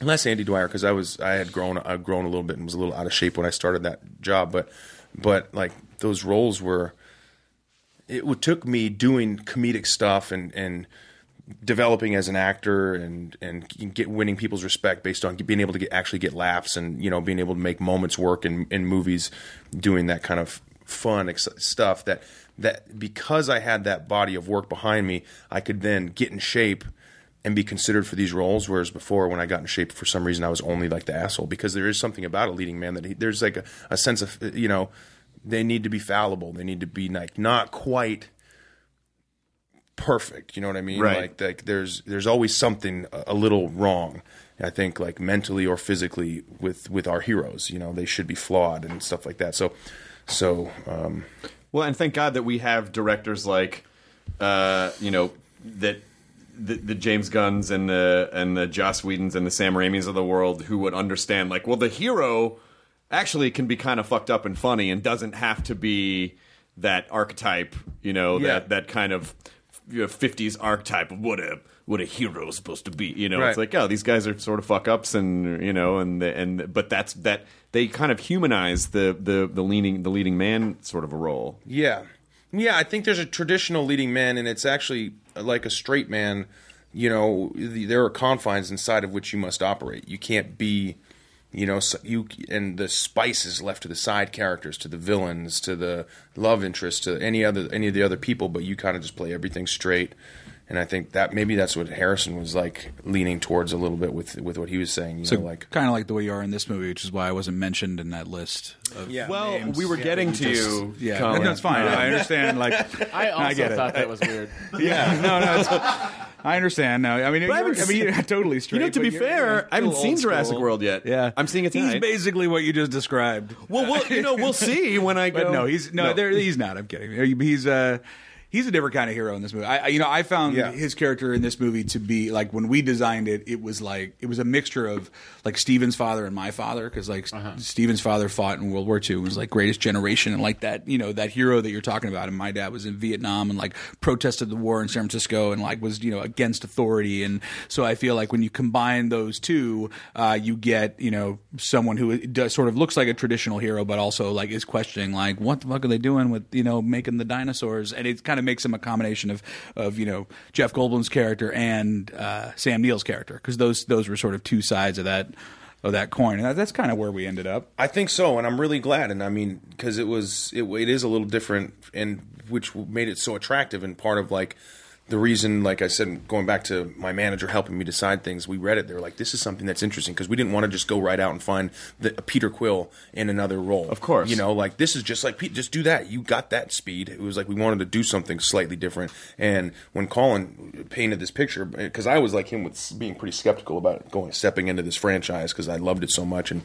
Less Andy Dwyer because I was I had grown I'd grown a little bit and was a little out of shape when I started that job, but but like those roles were it took me doing comedic stuff and and developing as an actor and and get winning people's respect based on being able to get actually get laughs and you know being able to make moments work in in movies doing that kind of fun ex- stuff that that because I had that body of work behind me I could then get in shape and be considered for these roles. Whereas before when I got in shape for some reason I was only like the asshole because there is something about a leading man that he, there's like a, a sense of you know they need to be fallible. They need to be like not quite perfect. You know what I mean? Right. Like, like there's there's always something a, little wrong. I think like mentally or physically with with our heroes. You know, they should be flawed and stuff like that. So, so um, Well, and thank God that we have directors like, uh, you know, that the, the James Gunns and the and the Joss Whedons and the Sam Raimis of the world who would understand, like, well, the hero actually can be kind of fucked up and funny and doesn't have to be that archetype, you know, Yeah. that that kind of you know, 50s archetype of what a what a hero is supposed to be. You know, it's like, oh, these guys are sort of fuck ups, and you know, and the, and but that's that they kind of humanize the the the leading the leading man sort of a role. yeah, yeah. I think there's a traditional leading man, and it's actually like a straight man you know, the, there are confines inside of which you must operate. You can't be, you know, so you and the spice is left to the side characters, to the villains, to the love interest, to any other any of the other people. But you kind of just play everything straight. And I think that maybe that's what Harrison was like leaning towards a little bit with with what he was saying. You So know, like kind of like the way you are in this movie, which is why I wasn't mentioned in that list. Of Yeah. Well, names. we were getting to you. Yeah, Colin. no, it's fine. I understand. Like, I also get it. thought that was weird. yeah, no, no, it's, I understand now. I mean, I I mean, you're totally straight. You know, to be fair, I haven't seen Jurassic school. World yet. Yeah, I'm seeing it He's tonight. basically what you just described. Well, we'll you know we'll see when I go. But no, he's no, There, he's not. I'm kidding. He's uh he's a different kind of hero in this movie. I, I you know I found Yeah. his character in this movie to be like when we designed it, it was like it was a mixture of like Steven's father and my father because like Steven's father fought in World War II and was like greatest generation and like that you know that hero that you're talking about. And my dad was in Vietnam and like protested the war in San Francisco and like was you know against authority. And so I feel like when you combine those two, uh, you get you know someone who does sort of looks like a traditional hero, but also like is questioning like what the fuck are they doing with you know making the dinosaurs? And it kind of makes him a combination of of you know Jeff Goldblum's character and uh, Sam Neill's character because those those were sort of two sides of that of that coin, and that's kind of where we ended up. I think so, and I'm really glad. And I mean, because it was, it, it is a little different, and which made it so attractive. And part of like the reason, like I said, going back to my manager helping me decide things, we read it. They were like, "This is something that's interesting," because we didn't want to just go right out and find the, Peter Quill in another role. Of course. you know, like this is just like Just do that. You got that speed. It was like we wanted to do something slightly different. And when Colin painted this picture, eh, because I was like him with being pretty skeptical about going stepping into this franchise because I loved it so much and.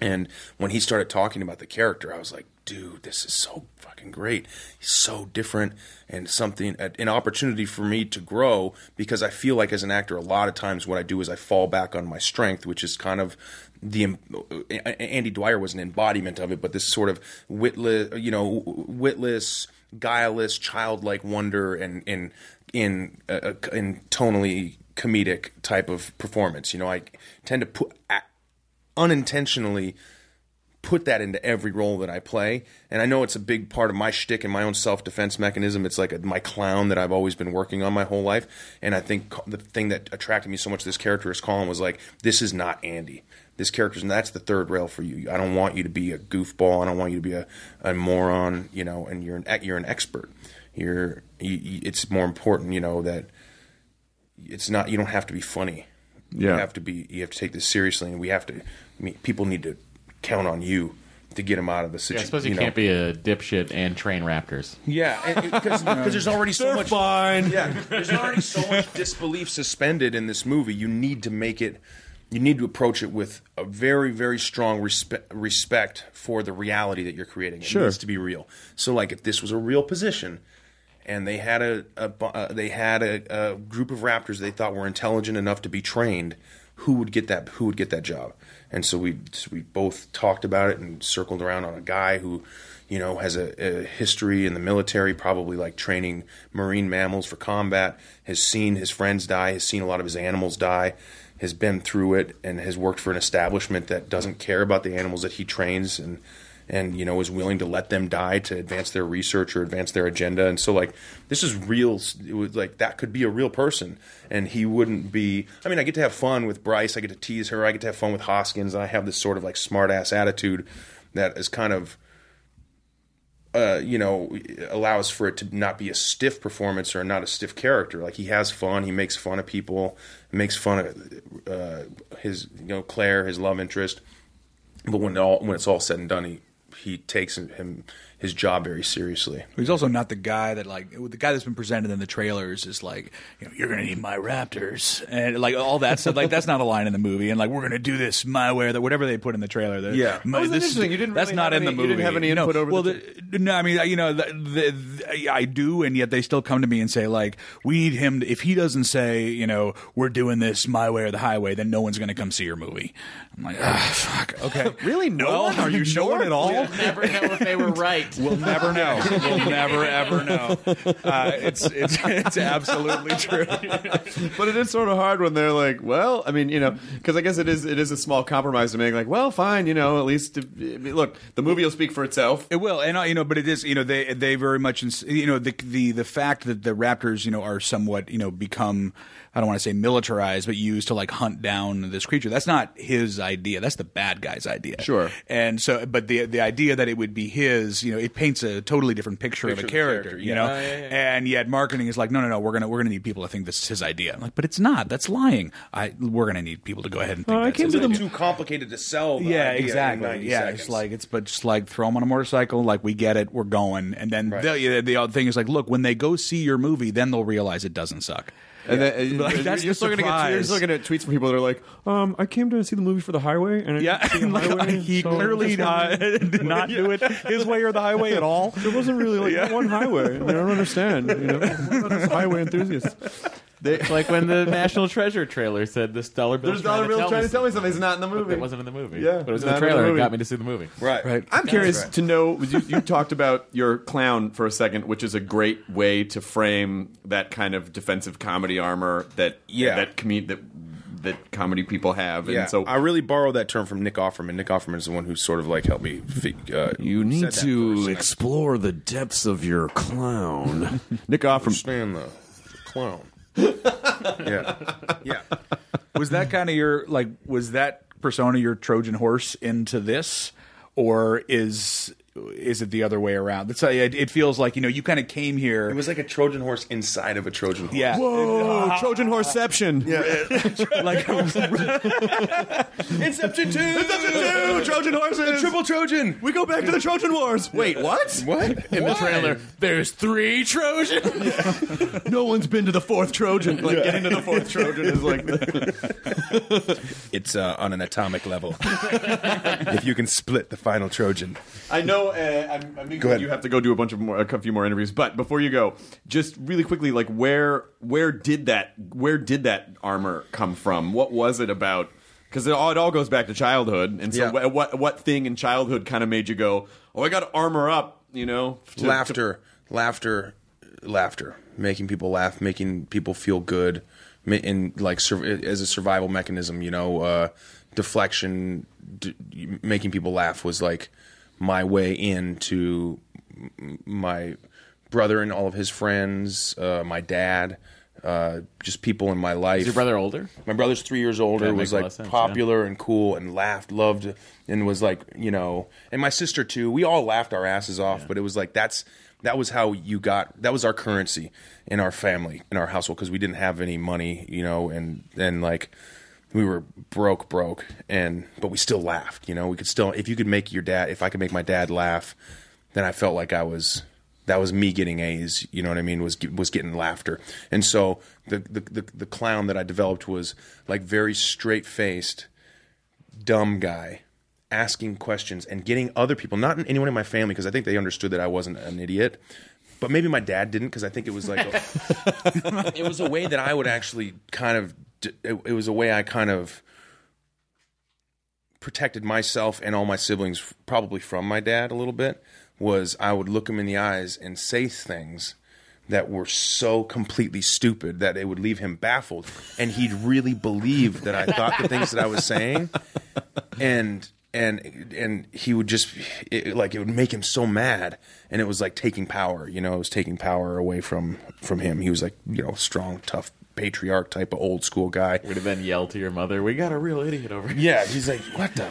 And when he started talking about the character, I was like, dude, this is so fucking great. He's so different and something, an opportunity for me to grow because I feel like as an actor, a lot of times what I do is I fall back on my strength, which is kind of the Andy Dwyer was an embodiment of it, but this sort of witless, you know, witless, guileless, childlike wonder and in in uh, in tonally comedic type of performance. You know, I tend to put unintentionally put that into every role that I play. And I know it's a big part of my shtick and my own self defense mechanism. It's like a, my clown that I've always been working on my whole life. And I think the thing that attracted me so much to this character is Colin was like, this is not Andy. This character's, and that's the third rail for you. I don't want you to be a goofball. I don't want you to be a, a moron, you know, and you're an, you're an expert. You're, you, you, it's more important, you know, that it's not, you don't have to be funny. Yeah. You have to be, you have to take this seriously and we have to, I mean, people need to count on you to get him out of the Yeah, I suppose you, know. can't be a dipshit and train raptors. Yeah, because there's already so much. fine. Yeah, there's already so much disbelief suspended in this movie. You need to make it. You need to approach it with a very, very strong respe- respect for the reality that you're creating. It Sure. needs to be real. So, like, if this was a real position, and they had a, a uh, they had a, a group of raptors they thought were intelligent enough to be trained, who would get that? Who would get that job? And so we so we both talked about it and circled around on a guy who, you know, has a, a history in the military, probably like training marine mammals for combat. Has seen his friends die. Has seen a lot of his animals die. Has been through it and has worked for an establishment that doesn't care about the animals that he trains and and you know is willing to let them die to advance their research or advance their agenda. And so like this is real it was like that could be a real person. And he wouldn't be i mean i get to have fun with bryce. I get to tease her. I get to have fun with hoskins. And i have this sort of like smart ass attitude that is kind of uh, you know, allows for it to not be a stiff performance or not a stiff character. Like he has fun, he makes fun of people, makes fun of uh, his, you know, Claire, his love interest. But when all when it's all said and done, he he takes him his job very seriously. He's also not the guy that like the guy that's been presented in the trailers is like, you know, you're gonna need my Raptors and like all that stuff. Like that's not a line in the movie. And like we're gonna do this my way or that whatever they put in the trailer. that- Yeah. my- That was this- interesting. You didn't That's really not have in the movie. you didn't have any input no, over Well, the the, no, I mean, you know, the, the, the, I do, and yet they still come to me and say like, we need him. To, if he doesn't say, you know, we're doing this my way or the highway, then no one's gonna come see your movie. I'm like, ah, fuck. Okay, Really? No Well, one? Are you no sure? one at all? never know if they were right. We'll never know. We'll never ever know. Uh, it's it's it's absolutely true. but it is sort of hard when they're like, well, I mean, you know, because I guess it is it is a small compromise to make. Like, well, fine, you know, at least if, I mean, look, the movie will speak for itself. It will, and uh, you know, but it is, you know, they they very much, ins- you know, the the the fact that the Raptors, you know, are somewhat, you know, become. I don't want to say militarized, but used to like hunt down this creature. That's not his idea. That's the bad guy's idea. Sure. And so, but the the idea that it would be his, you know, it paints a totally different picture, of a Picture of the character. character, You yeah. know, Yeah, yeah, yeah. and yet marketing is like, no, no, no, we're gonna we're gonna need people to think this is his idea. I'm like, but it's not. That's lying. I we're gonna need people to go ahead and think. that's his It's idea. too complicated to sell. The Yeah, idea exactly. 90 Yeah, seconds. it's like it's but just like throw them on a motorcycle. Like we get it, we're going, and then Right. the, yeah, the other thing is like, look, when they go see your movie, then they'll realize it doesn't suck. And then, Like, you're, that's you're still gonna get you're still gonna get tweets from people that are like, um, I came to see the movie for the highway, and I Yeah, didn't see the and, like, highway, he so clearly just wanted- uh, did not do it his way or the highway at all. There wasn't really like one highway. I, mean, I don't understand. You know, what about highway enthusiasts? They, It's like when the National Treasure trailer said this dollar bill. There's dollar bills trying to tell me something. It's not in the movie. It wasn't in the movie. Yeah, but it was in not the in the trailer. It got me to see the movie. right, Right. I'm curious right. to know. You, you talked about your clown for a second, which is a great way to frame that kind of defensive comedy armor that Yeah. that com- that that comedy people have. Yeah, And so I really borrowed that term from Nick Offerman. Nick Offerman is the one who sort of like helped me. fi- Uh, said that first, and I explore the depths of your clown. Nick Offerman. understand the clown. yeah, yeah. Was that kind of your like? Was that persona your Trojan horse into this, or is is it the other way around? It's, it, it feels like you know you kind of came here. It was like a Trojan horse inside of a Trojan horse. yeah, Whoa, Trojan horseception. Yeah. like Inception two. Inception two, Trojan horses. Triple Trojan. We go back to the Trojan Wars. Wait, what? What? In the trailer, there's three Trojans. No one's been to the fourth Trojan. Like getting to the fourth Trojan is like. It's uh, on an atomic level. if you can split the final Trojan. I know. Uh, I'm, I'm Go ahead. you have to go do a bunch of more, a few more interviews. But before you go, just really quickly, like where where did that where did that armor come from? What was it about? Because it all, it all goes back to childhood. And so, Yeah. what, what what thing in childhood kind of made you go, "Oh, I got to armor up"? You know, to- laughter, laughter, laughter, making people laugh, making people feel good, ma- in like sur- as a survival mechanism. You know, uh, deflection, d- making people laugh was like my way into my brother and all of his friends, uh, my dad. Uh, just people in my life. Is your brother older? My brother's three years older. That was makes a lot like sense, popular and cool and laughed, loved, and was like you know, and my sister too. We all laughed our asses off, but it was like that's that was how you got that was our currency in our family in our household because we didn't have any money, you know, and and like we were broke, broke, and but we still laughed. You know, we could still if you could make your dad, if I could make my dad laugh, then I felt like I was that was me getting A's. You know what I mean? Was was getting laughter, and so the the the, the clown that I developed was like very straight faced, dumb guy. Asking questions and getting other people, not anyone in my family, because I think they understood that I wasn't an idiot, but maybe my dad didn't, because I think it was like a, it was a way that I would actually kind of it, it was a way I kind of protected myself and all my siblings probably from my dad a little bit was I would look him in the eyes and say things that were so completely stupid that it would leave him baffled. And he'd really believe that I thought the things that I was saying. And and and he would just it, like it would make him so mad. And it was like taking power you know it was taking power away from from him. He was like you know strong tough patriarch type of old school guy Would have then yelled to your mother, "We got a real idiot over here." yeah he's like what the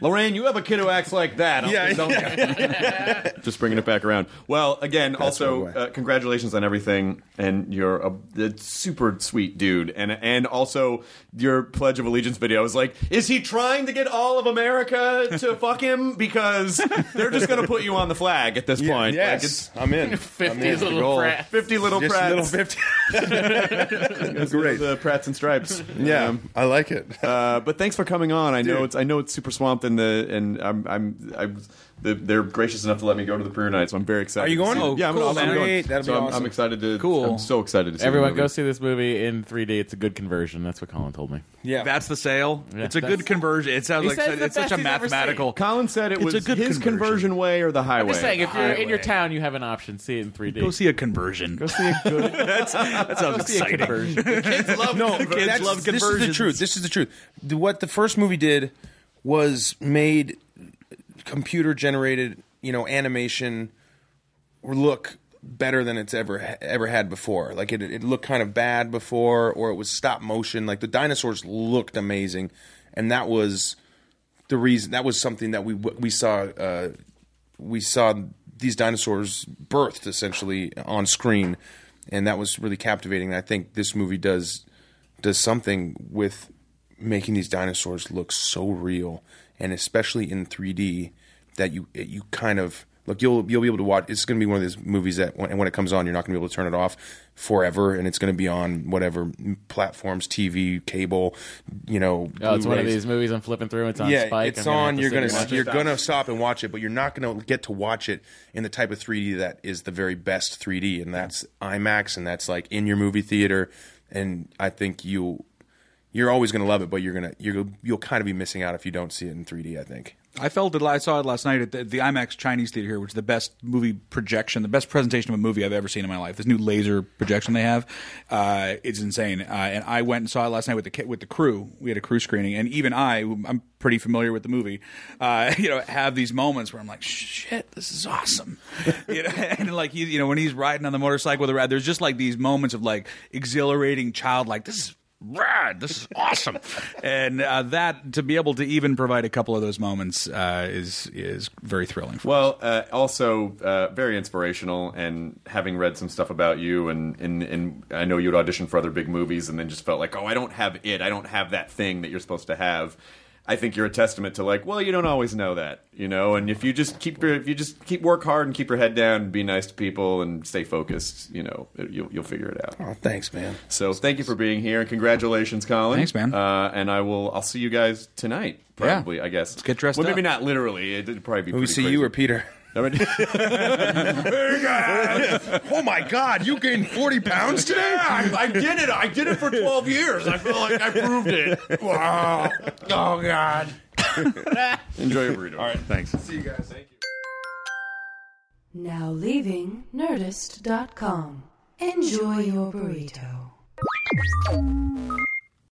Lorraine, you have a kid who acts like that. Yeah, Don't- Just bringing it back around. Well, again, also right uh, congratulations on everything, and you're a, a super sweet dude, and and also your Pledge of Allegiance video is like, is he trying to get all of America to fuck him because they're just going to put you on the flag at this point? Like, it's yes I'm in I'm Fifty in. little brat. fifty little Just prats, little 50 That's great. the Prats and Stripes. yeah Um, I like it uh, but thanks for coming on. I know Dude. it's I know it's super swamped, and the and I'm I'm I'm the, they're gracious enough to let me go to the premiere night, so I'm very excited. Are you to going? see. Oh, yeah, I'm, cool, I'm, I'm going. That'd so be I'm, awesome. I'm excited to. Cool. I'm so excited to see. Everyone, the movie. go see this movie in 3D. It's a good conversion. That's what Colin told me. Yeah. That's the sale. Yeah, it's a good conversion. It sounds like says it's such a mathematical. Colin said it It's was a good his conversion. conversion way or the highway. I'm just saying, if you're in your town, you have an option. See it in 3D. Go see a conversion. Go see a good. That's, that sounds go exciting. conversion. Kids love no, kids that's- love This is the truth. This is the truth. What the first movie did was made computer generated, you know, animation look better than it's ever ever had before. Like it, it looked kind of bad before, or it was stop motion. Like the dinosaurs looked amazing, and that was the reason. That was something that we we saw. Uh, we saw these dinosaurs birthed essentially on screen, and that was really captivating. And I think this movie does does something with making these dinosaurs look so real, and especially in 3D, that you you kind of look you'll you'll be able to watch. It's going to be one of those movies that when, when it comes on, you're not going to be able to turn it off forever, and it's going to be on whatever platforms, TV, cable, you know. Oh, it's one of these movies I'm flipping through. It's on yeah, Spike. it's I'm on. You're gonna and watch it. you're gonna stop and watch it, but you're not gonna get to watch it in the type of 3D that is the very best 3D, and that's IMAX, and that's like in your movie theater. And I think you you're always gonna love it, but you're gonna you're you'll kind of be missing out if you don't see it in 3D. I think. I felt it. I saw it last night at the, the IMAX Chinese theater here, which is the best movie projection, the best presentation of a movie I've ever seen in my life. This new laser projection they have, uh, it's insane. Uh, and I went and saw it last night with the with the crew. We had a crew screening, and even I, I'm pretty familiar with the movie, uh, you know, have these moments where I'm like, shit, this is awesome. you know, and like he, you know, when he's riding on the motorcycle with the rad, there's just like these moments of like exhilarating childlike. this is rad. This is awesome, and uh, that to be able to even provide a couple of those moments uh, is is very thrilling. For Well, uh, also uh, very inspirational, and having read some stuff about you, and, and and I know you'd audition for other big movies, and then just felt like, oh, I don't have it, I don't have that thing that you're supposed to have. I think you're a testament to like, well, you don't always know that, you know, and if you just keep your, if you just keep work hard and keep your head down, and be nice to people, and stay focused, you know, you'll you'll figure it out. Oh, thanks, man. So thank you for being here, and congratulations, Colin. Thanks, man. Uh, and I will, I'll see you guys tonight, Yeah. probably. I guess. Let's get dressed Well, up. maybe not literally. It'd probably be. Will we see crazy. you or Peter? I mean- oh my God! You gained 40 pounds today. I, I did it. I did it for 12 years. I feel like I proved it. Wow. Oh God! Enjoy your burrito. All right. Thanks. See you guys. Thank you. Now leaving Nerdist.com. Enjoy your burrito.